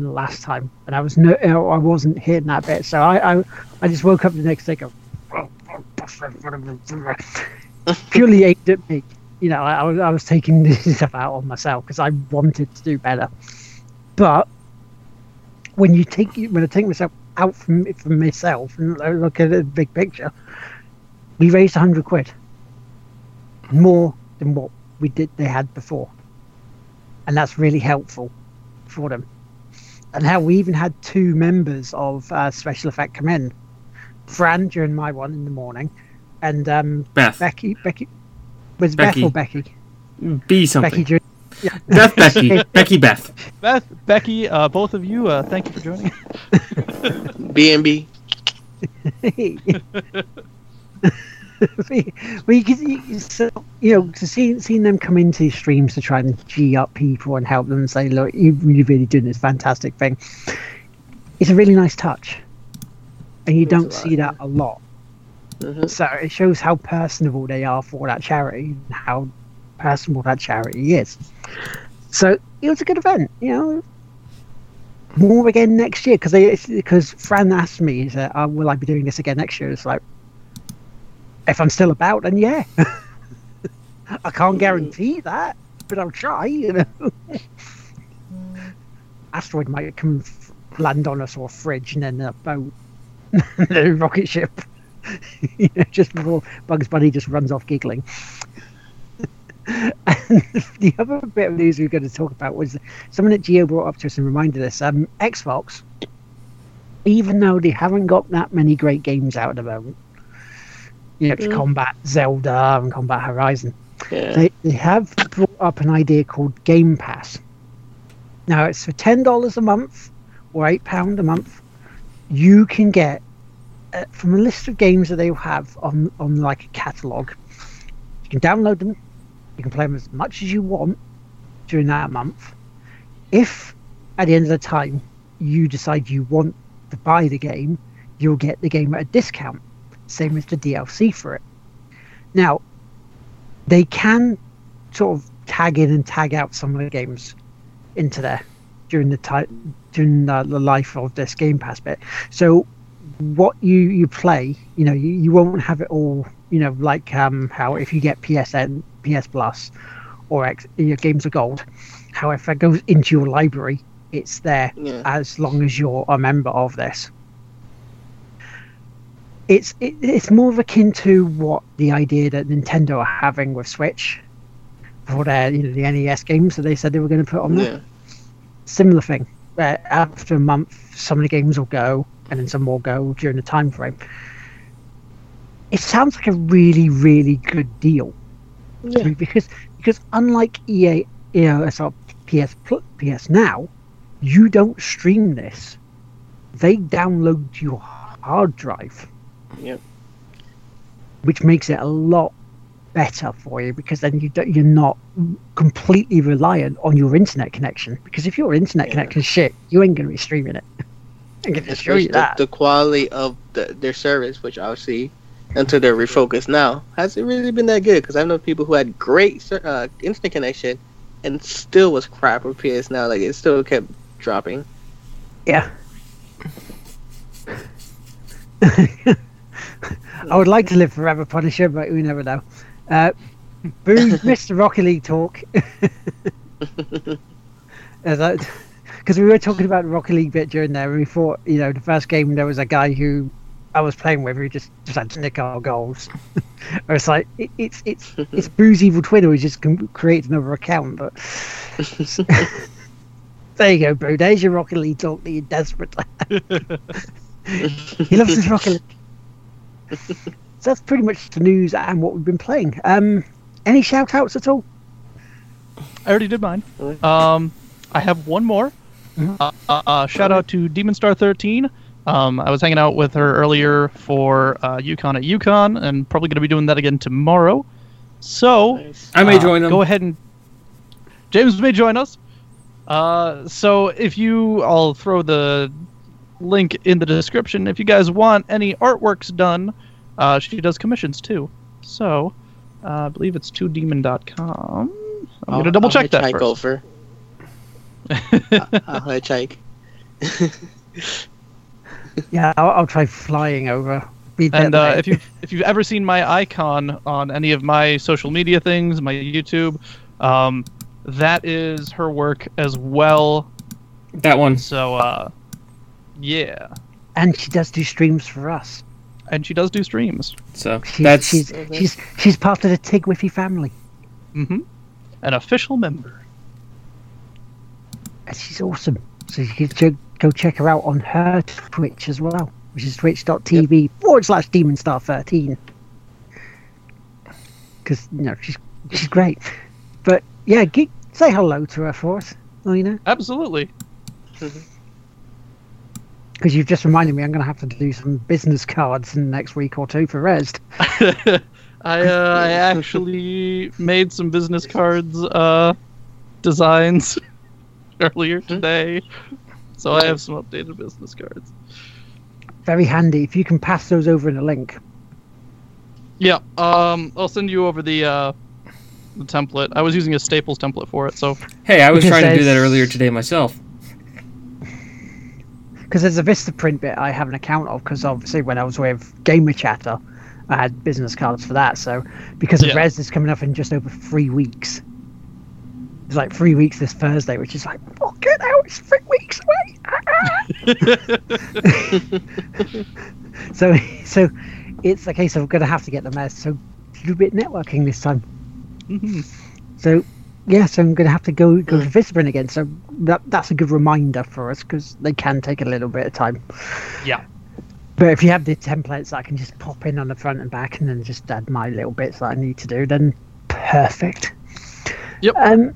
Speaker 2: last time, and I was no, I wasn't hearing that bit. So I, I, I just woke up the next day, go, purely aimed at me. You know, I, was, I was taking this stuff out on myself because I wanted to do better. But when you take, when I take myself out from from myself and look at the big picture, we raised hundred quid, more than what we did they had before, and that's really helpful for them and how we even had two members of uh, SpecialEffect come in. Fran during my one in the morning, and um,
Speaker 1: Beth.
Speaker 2: Becky. Becky was Becky. Beth or Becky?
Speaker 1: Be something.
Speaker 2: Becky during, yeah.
Speaker 1: Beth. Becky. Becky. Beth.
Speaker 5: Beth. Becky. Uh, both of you. Uh, thank you for joining.
Speaker 3: B and B.
Speaker 2: we, we so, you know to see seeing them come into these streams to try and g up people and help them and say look you, you're really doing this fantastic thing it's a really nice touch. And you don't see that a lot. Mm-hmm. so it shows how personable they are for that charity and how personable that charity is. So it was a good event you know. More again next year because they because Fran asked me, said, oh, "Will I be doing this again next year?" It's like, if I'm still about, then yeah. I can't guarantee that, but I'll try. You know, asteroid might come land on us or a fridge, and then a boat, a rocket ship. you know, just before Bugs Bunny just runs off giggling. and the other bit of news we are going to talk about was someone at Geo brought up to us and reminded us um, Xbox even though they haven't got that many great games out at the moment. You know, mm. Combat Zelda and Combat Horizon. Yeah. They, they have brought up an idea called Game Pass. Now it's for ten dollars a month or eight pound a month. You can get uh, from a list of games that they have on on like a catalog. You can download them. You can play them as much as you want during that month. If at the end of the time you decide you want to buy the game, you'll get the game at a discount. Same as the DLC for it. Now, they can sort of tag in and tag out some of the games into there during the time during the, the life of this Game Pass bit. So what you you play, you know, you, you won't have it all, you know, like um how if you get PSN, PS Plus, or X, your games of gold. However, it goes into your library, it's there yeah. as long as you're a member of this. It's it, it's more akin to what the idea that Nintendo are having with Switch for their you know the NES games that they said they were going to put on there. Yeah. Similar thing. Where after a month, some of the games will go, and then some will go during the time frame. It sounds like a really, really good deal. Yeah. Because because unlike EA, uh, you know, PS PS Now, you don't stream this. They download your hard drive.
Speaker 3: Yep.
Speaker 2: Which makes it a lot better for you because then you you're not completely reliant on your internet connection. Because if your internet yeah. connection shit, you ain't gonna be streaming it. I can show you
Speaker 3: the,
Speaker 2: that.
Speaker 3: The quality of the, their service, which obviously until they're refocused now, hasn't really been that good. Because I know people who had great uh, internet connection and still was crap with PS Now. Like it still kept dropping.
Speaker 2: Yeah. I would like to live forever, Punisher, but we never know. Uh, Boo, Mr. Rocket League talk. Because we were talking about Rocket League bit during there, and we thought, you know, the first game there was a guy who I was playing with who just just had to nick our goals. or it's like it, it's it's it's Boo's evil twin who just creates another account, but. There you go, bro. There's your Rocket League talk that you're desperate. he loves his Rocket League. So that's pretty much the news and what we've been playing. Um, any shout outs at all?
Speaker 5: I already did mine. Um, I have one more. Mm-hmm. Uh, uh, uh, shout out to Demon Star 13. Um, I was hanging out with her earlier for uh, UConn at UConn, and probably going to be doing that again tomorrow. So
Speaker 1: nice. I may uh, join them.
Speaker 5: Go ahead and James may join us. Uh, so if you, I'll throw the link in the description. If you guys want any artworks done, uh, she does commissions too. So uh, I believe it's 2demon.com. I'm gonna double check that first.
Speaker 3: Over. I'll hitchhike.
Speaker 2: yeah, I'll, I'll, try flying over.
Speaker 5: and uh, if you if you've ever seen my icon on any of my social media things, my YouTube, um, that is her work as well.
Speaker 1: That one.
Speaker 5: So, uh, yeah.
Speaker 2: And she does do streams for us.
Speaker 5: And she does do streams.
Speaker 1: So
Speaker 2: she's,
Speaker 1: that's
Speaker 2: she's she's she's part of the Tig Wiffy family.
Speaker 5: Mm-hmm. An official member.
Speaker 2: And she's awesome. So you can go check her out on her Twitch as well, which is twitch.tv yep. forward slash demonstar13. Because, you know, she's, she's great. But yeah, ge- say hello to her for us, you know.
Speaker 5: Absolutely.
Speaker 2: Because you've just reminded me, I'm going to have to do some business cards in the next week or two for Rezzed.
Speaker 5: I uh, I actually made some business cards uh, designs earlier today, so I have some updated business cards.
Speaker 2: Very handy if you can pass those over in a link.
Speaker 5: Yeah, um, I'll send you over the uh, the template. I was using a Staples template for it, so.
Speaker 1: Hey, I was trying to do that earlier today myself.
Speaker 2: Because there's a Vistaprint bit I have an account of, because obviously when I was with Gamer Chatter, I had business cards for that. So because of. Rezzed is coming up in just over three weeks. It's like three weeks this Thursday, which is like, fuck it out, it's three weeks away. so, so it's a case of going to have to get the mess. So do a bit networking this time.
Speaker 5: Mm-hmm.
Speaker 2: So yes, I'm going to have to go go to Vistaprint again. So that that's a good reminder for us because they can take a little bit of time.
Speaker 5: Yeah.
Speaker 2: But if you have the templates that I can just pop in on the front and back and then just add my little bits that I need to do, then perfect.
Speaker 5: Yep.
Speaker 2: Um,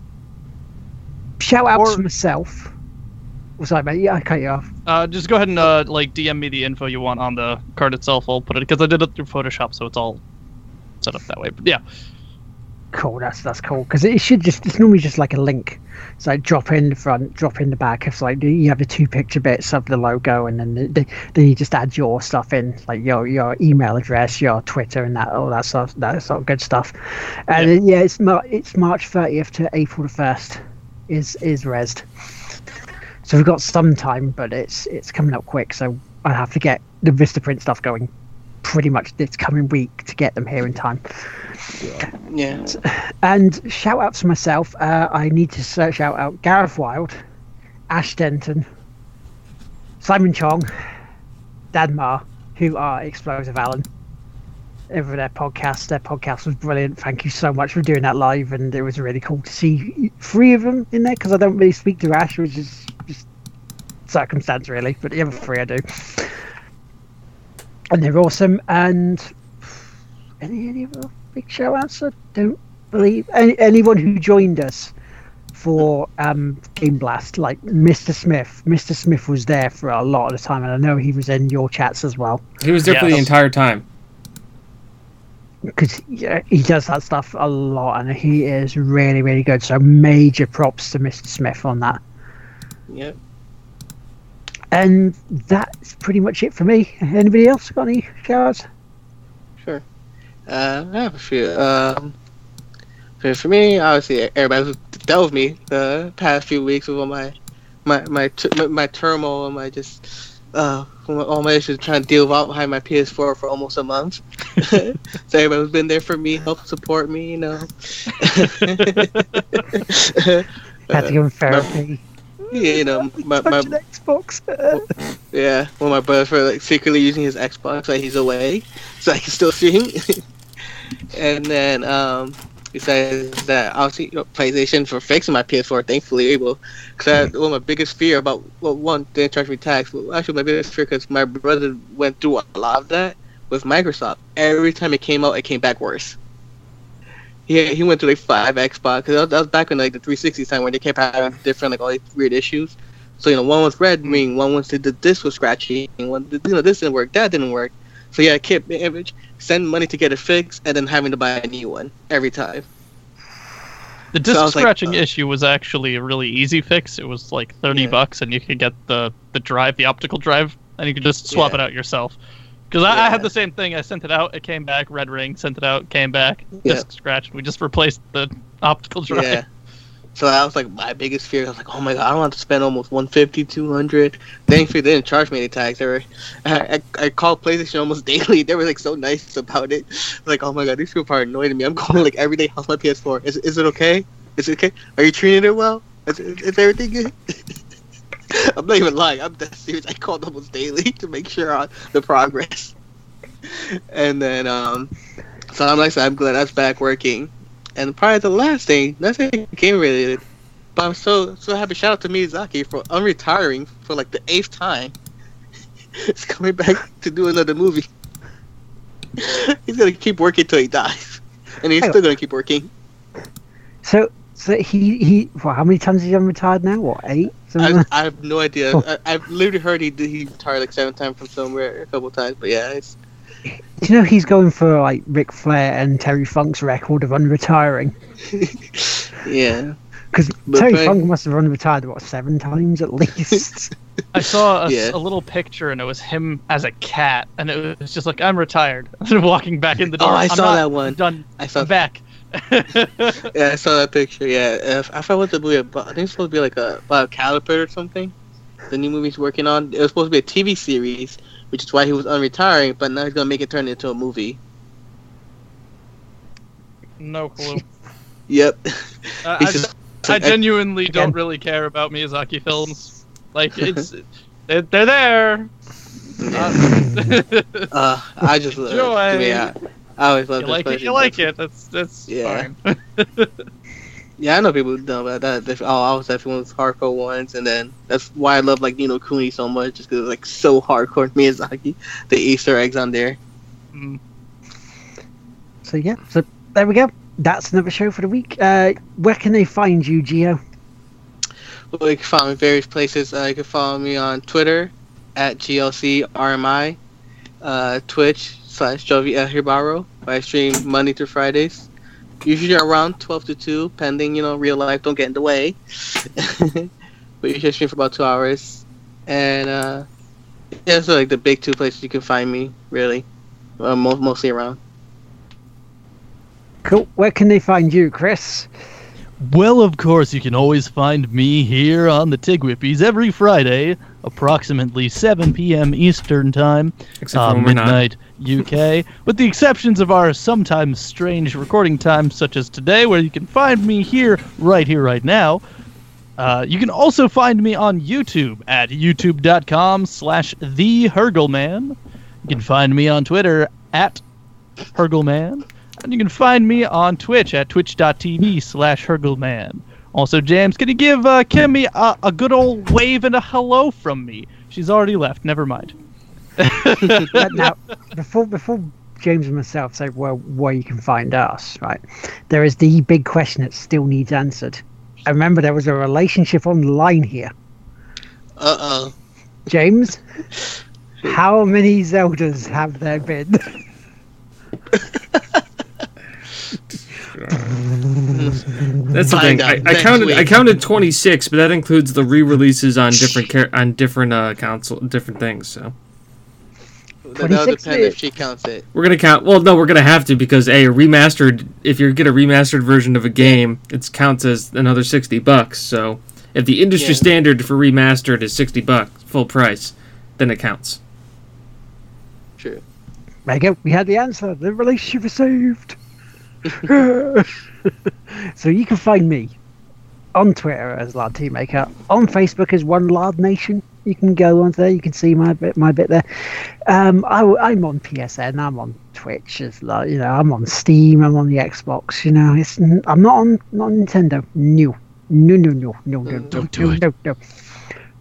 Speaker 2: shout out or, to myself. Oh, sorry, mate. Yeah, I cut you off.
Speaker 5: Uh, just go ahead and uh, like DM me the info you want on the card itself. I'll put it because I did it through Photoshop, so it's all set up that way. But yeah.
Speaker 2: Cool. That's that's cool because it should just it's normally just like a link. It's like drop in the front, drop in the back. It's like you have the two picture bits of the logo, and then the, then you just add your stuff in, like your your email address, your Twitter, and that all that stuff, that sort of good stuff. And yeah, yeah it's it's March 30th to April the first is is Rezzed. So we've got some time, but it's it's coming up quick. So I have to get the Vistaprint stuff going pretty much this coming week to get them here in time.
Speaker 3: Yeah.
Speaker 2: And shout out to myself. Uh, I need to search out, out Gareth Wild, Ash Denton, Simon Chong, Dadmar, who are Explosive Alan. Over their podcast. Their podcast was brilliant. Thank you so much for doing that live, and it was really cool to see three of them in there because I don't really speak to Ash, which is just circumstance really, but the other three I do. And they're awesome. And any any other big shout outs? I don't believe any, anyone who joined us for um, GameBlast, like Mr. Smith. Mr. Smith was there for a lot of the time, and I know he was in your chats as well.
Speaker 1: He was there yes. for the entire time.
Speaker 2: Because yeah, he does that stuff a lot, and he is really, really good. So major props to Mr. Smith on that.
Speaker 3: Yep.
Speaker 2: And that's pretty much it for me. Anybody else got any cards?
Speaker 3: Sure. Uh, I have a few. Um, for, for me, obviously, everybody's dealt with me the past few weeks with all my my my my, my turmoil and my just uh all my issues trying to deal with behind my PS4 for almost a month. so everybody's been there for me, helped support me, you know.
Speaker 2: Had to give therapy.
Speaker 3: Yeah, you know, my, my
Speaker 2: Xbox.
Speaker 3: yeah, well, my brother like secretly using his Xbox while he's away, so I can still see him. and then um, he says that, obviously, you know, PlayStation for fixing my PS4, thankfully able. Because one of my biggest fear about well, one, they didn't charge me tax. Well, actually, my biggest fear because my brother went through a lot of that with Microsoft. Every time it came out, it came back worse. Yeah, he went to like five Xbox because that was back in like the 360 time where they kept having different like all these weird issues. So you know, one was red, meaning one was the, the disc was scratchy, and one you know this didn't work, that didn't work. So yeah, kept image, send money to get it fixed, and then having to buy a new one every time.
Speaker 5: The disc so scratching like, uh, issue was actually a really easy fix. It was like thirty yeah. bucks, and you could get the the drive, the optical drive, and you could just swap yeah. it out yourself. Because I, yeah. I, had the same thing. I sent it out, it came back, red ring, sent it out, came back, disc scratched. We just replaced the optical drive. Yeah.
Speaker 3: So that was like my biggest fear. I was like, oh my god, I don't have to spend almost 150 200 Thankfully, they didn't charge me any tax. They were, I, I, I called PlayStation almost daily. They were like so nice about it. Like, oh my god, these people are annoying me. I'm calling like every day. How's my PS4? Is, is it okay? Is it okay? Are you treating it well? Is, is, is everything good? I'm not even lying. I'm that serious. I called almost daily to make sure on the progress. and then, um, so I'm like, I'm glad that's back working. And probably the last thing, nothing game related, but I'm so so happy. Shout out to Miyazaki for unretiring for like the eighth time. He's coming back to do another movie. he's gonna keep working till he dies, and he's still gonna keep working.
Speaker 2: So so he he. Well, how many times has he retired now? What eight?
Speaker 3: I, I, have no idea. Oh. I, have literally heard he he retired like seven times from somewhere a couple times. But yeah, it's.
Speaker 2: You know he's going for like Ric Flair and Terry Funk's record of unretiring.
Speaker 3: yeah.
Speaker 2: Because Terry Funk must have unretired what seven times at least.
Speaker 5: I saw a, yeah. a, little picture and it was him as a cat, and it was just like I'm retired, walking back in the oh, door. Oh,
Speaker 3: I saw that one.
Speaker 5: Done.
Speaker 3: I saw
Speaker 5: I'm back.
Speaker 3: Yeah, I saw that picture. Yeah, I forgot what the movie about. I think it's supposed to be like a about a caliper or something. The new movie he's working on. It was supposed to be a TV series, which is why he was unretiring. But now he's gonna make it turn into a movie.
Speaker 5: No clue.
Speaker 3: yep.
Speaker 5: Uh, I, just, I, genuinely don't really care about Miyazaki films. Like it's, they're, they're there.
Speaker 3: Uh, uh, I just uh, I, I always love
Speaker 5: you like it. You like it. That's that's yeah. fine.
Speaker 3: Yeah, I know people know about that. Oh, I was definitely one of those hardcore ones, and then that's why I love like Ni no Kuni so much, just because it's like so hardcore Miyazaki. The Easter eggs on there. Mm.
Speaker 2: So yeah, so there we go. That's another show for the week. Uh, where can they find you, Geo?
Speaker 3: Well, you can find me various places. Uh, you can follow me on Twitter at GLCRMI, uh, Twitch slash Jovi Hibaro. I stream Monday through Fridays usually around 12 to 2, pending, you know, real life don't get in the way. but you usually stream for about two hours. And, uh, yeah, so like the big two places you can find me, really. Uh, mo- mostly around.
Speaker 2: Cool. Where can they find you, Chris?
Speaker 5: Well, of course, you can always find me here on the Tigwhippies every Friday, approximately 7 p.m. Eastern Time, uh, midnight UK, with the exceptions of our sometimes strange recording times, such as today, where you can find me here, right here, right now. Uh, you can also find me on YouTube at youtube.com slash the You can find me on Twitter at Hurgleman. And you can find me on Twitch at twitch.tv slash Hurgleman. Also, James, can you give uh, Kimmy a, a good old wave and a hello from me? She's already left. Never mind.
Speaker 2: now, before before James and myself say well where you can find us, right? There is the big question that still needs answered. I remember there was a relationship online here.
Speaker 3: Uh oh.
Speaker 2: James, how many Zeldas have there been?
Speaker 1: That's the thing. I, I counted. Week. I counted twenty six, but that includes the re releases on different car- on different uh, console, different things. So.
Speaker 3: That'll depend if she counts it.
Speaker 1: We're gonna count. Well, no, we're gonna have to because a, a remastered. If you get a remastered version of a game, it counts as another sixty bucks. So, if the industry yeah. standard for remastered is sixty bucks, full price, then it counts.
Speaker 3: True.
Speaker 2: There you go. We had the answer. The relationship is saved. so you can find me on Twitter as Lardteamaker, on Facebook as One Lard Nation. You can go on there. You can see my bit, my bit there. Um, I, am on PSN. I'm on Twitch. As like, you know, I'm on Steam. I'm on the Xbox. You know, it's I'm not on not on Nintendo. No, no, no, no, no, no,
Speaker 5: don't do it.
Speaker 2: No,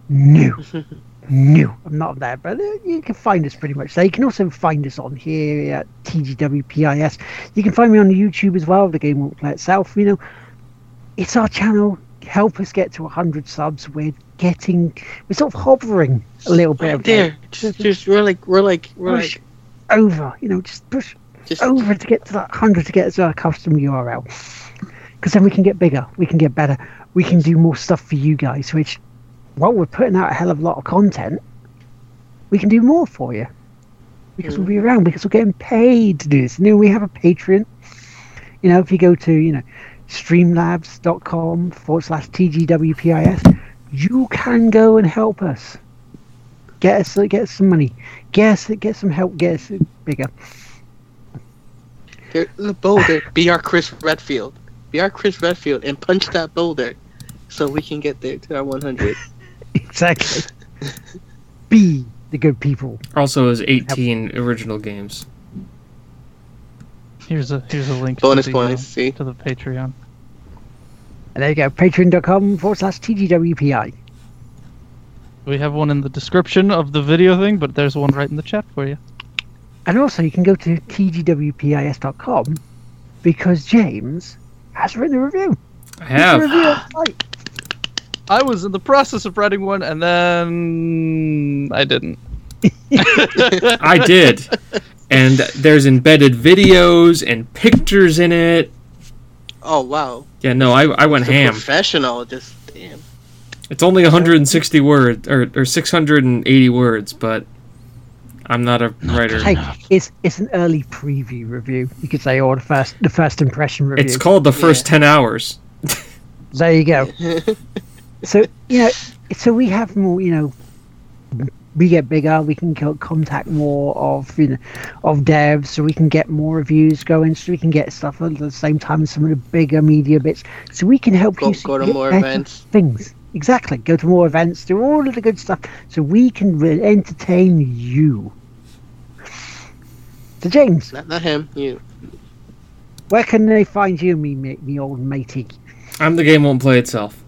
Speaker 2: no, no. No, I'm not there, but you can find us pretty much there. You can also find us on here at TGWPIS. You can find me on YouTube as well. The game won't play itself. You know, it's our channel. Help us get to 100 subs. We're getting, we're sort of hovering a little bit.
Speaker 3: Right there, just, just we're like, we're like, we're
Speaker 2: push like over. You know, just push just over to get to that 100 to get to our custom URL. Because then we can get bigger. We can get better. We can do more stuff for you guys, which while we're putting out a hell of a lot of content. We can do more for you because mm. we'll be around because we're getting paid to do this. You know, we have a Patreon. You know, if you go to you know streamlabs.com forward slash tgwpis, you can go and help us. Get us, get us some money. Get us, get some help. Get us bigger.
Speaker 3: Here, the boulder. be our Chris Redfield. Be our Chris Redfield and punch that boulder, so we can get there to our 100.
Speaker 2: exactly. Be the good people.
Speaker 1: Also, has 18 Help. original games.
Speaker 5: Here's a here's a link.
Speaker 3: Bonus
Speaker 5: to
Speaker 3: the, points. Uh, see
Speaker 5: to the Patreon.
Speaker 2: And there you go. Patreon.com forward slash TGWPI.
Speaker 5: We have one in the description of the video thing, but there's one right in the chat for you.
Speaker 2: And also, you can go to tgwpis.com because James has written a review.
Speaker 1: I have.
Speaker 5: I was in the process of writing one, and then I didn't.
Speaker 1: I did, and there's embedded videos and pictures in it.
Speaker 3: Oh wow!
Speaker 1: Yeah, no, I I went ham.
Speaker 3: Professional, just damn.
Speaker 1: It's only 160 words or or 680 words, but I'm not a not writer.
Speaker 2: Hey, it's it's an early preview review. You could say, or the first the first impression review.
Speaker 1: It's called the first yeah. 10 hours.
Speaker 2: there you go. so you know, so we have more. You know, we get bigger. We can contact more of you know of devs, so we can get more reviews going. So we can get stuff at the same time as some of the bigger media bits. So we can help
Speaker 3: go,
Speaker 2: you
Speaker 3: go to more events.
Speaker 2: Things exactly. Go to more events. Do all of the good stuff. So we can re- entertain you. So James,
Speaker 3: not, not him. You.
Speaker 2: Where can they find you, me, me, me old matey?
Speaker 1: I'm the game won't play itself.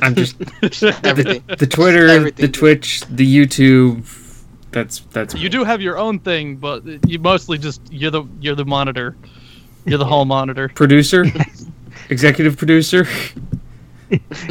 Speaker 1: I'm just
Speaker 3: everything.
Speaker 1: The, the Twitter, everything. the Twitch, the YouTube. That's that's.
Speaker 5: You do have your own thing, but you mostly just you're the you're the monitor. You're the hall monitor.
Speaker 1: Producer, executive producer.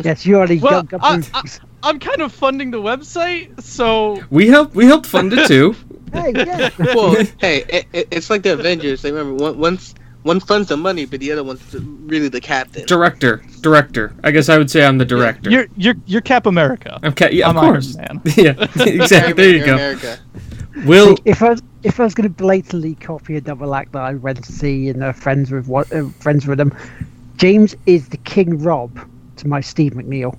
Speaker 2: yes, you already well, got. I,
Speaker 5: I, am kind of funding the website, so
Speaker 1: we help. We helped fund it too.
Speaker 3: hey, yeah. Well, hey, it, it, it's like the Avengers. They remember once one funds the money, but the other one's really the captain.
Speaker 1: Director, director. I guess I would say I'm the director.
Speaker 5: You're you're you're Cap America.
Speaker 1: I'm Cap. Yeah, of I'm course. Man. yeah, exactly. there you go. America.
Speaker 2: Will if I was, if I was going to blatantly copy a double act that I went to see and uh, friends with what uh, friends with them, James is the King Rob to my Steve McNeil.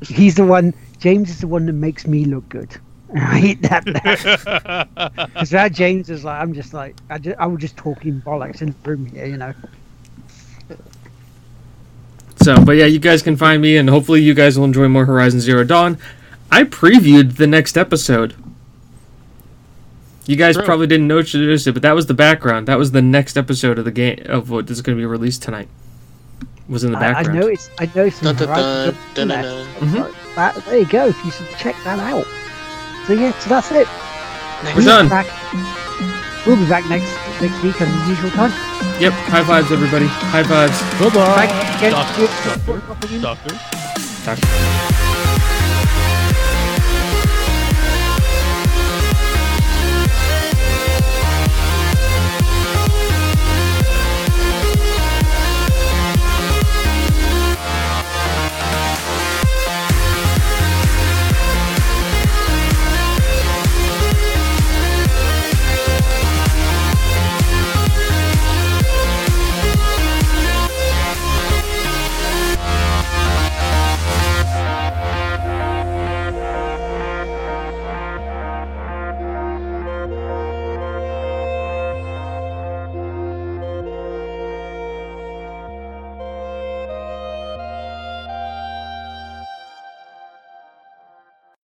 Speaker 2: He's the one. James is the one that makes me look good. I hate that. Because that James is like, I'm just like, I, just, I was just talking bollocks in the room here, you know.
Speaker 1: So, but yeah, you guys can find me, and hopefully, you guys will enjoy more Horizon Zero Dawn. I previewed the next episode. You guys True. probably didn't notice it, but that was the background. That was the next episode of the game of what is going to be released tonight. Was in the background.
Speaker 2: I, I know it's. I know some. Dun, dun, dun, mm-hmm. that, there you go. If you should check that out. So yeah, so that's it.
Speaker 1: We're we'll done.
Speaker 2: Back, we'll be back next next week at the usual time.
Speaker 1: Yep. High fives, everybody. High fives.
Speaker 5: Bye bye. Doctor. Doctor. Doctor. Doctor.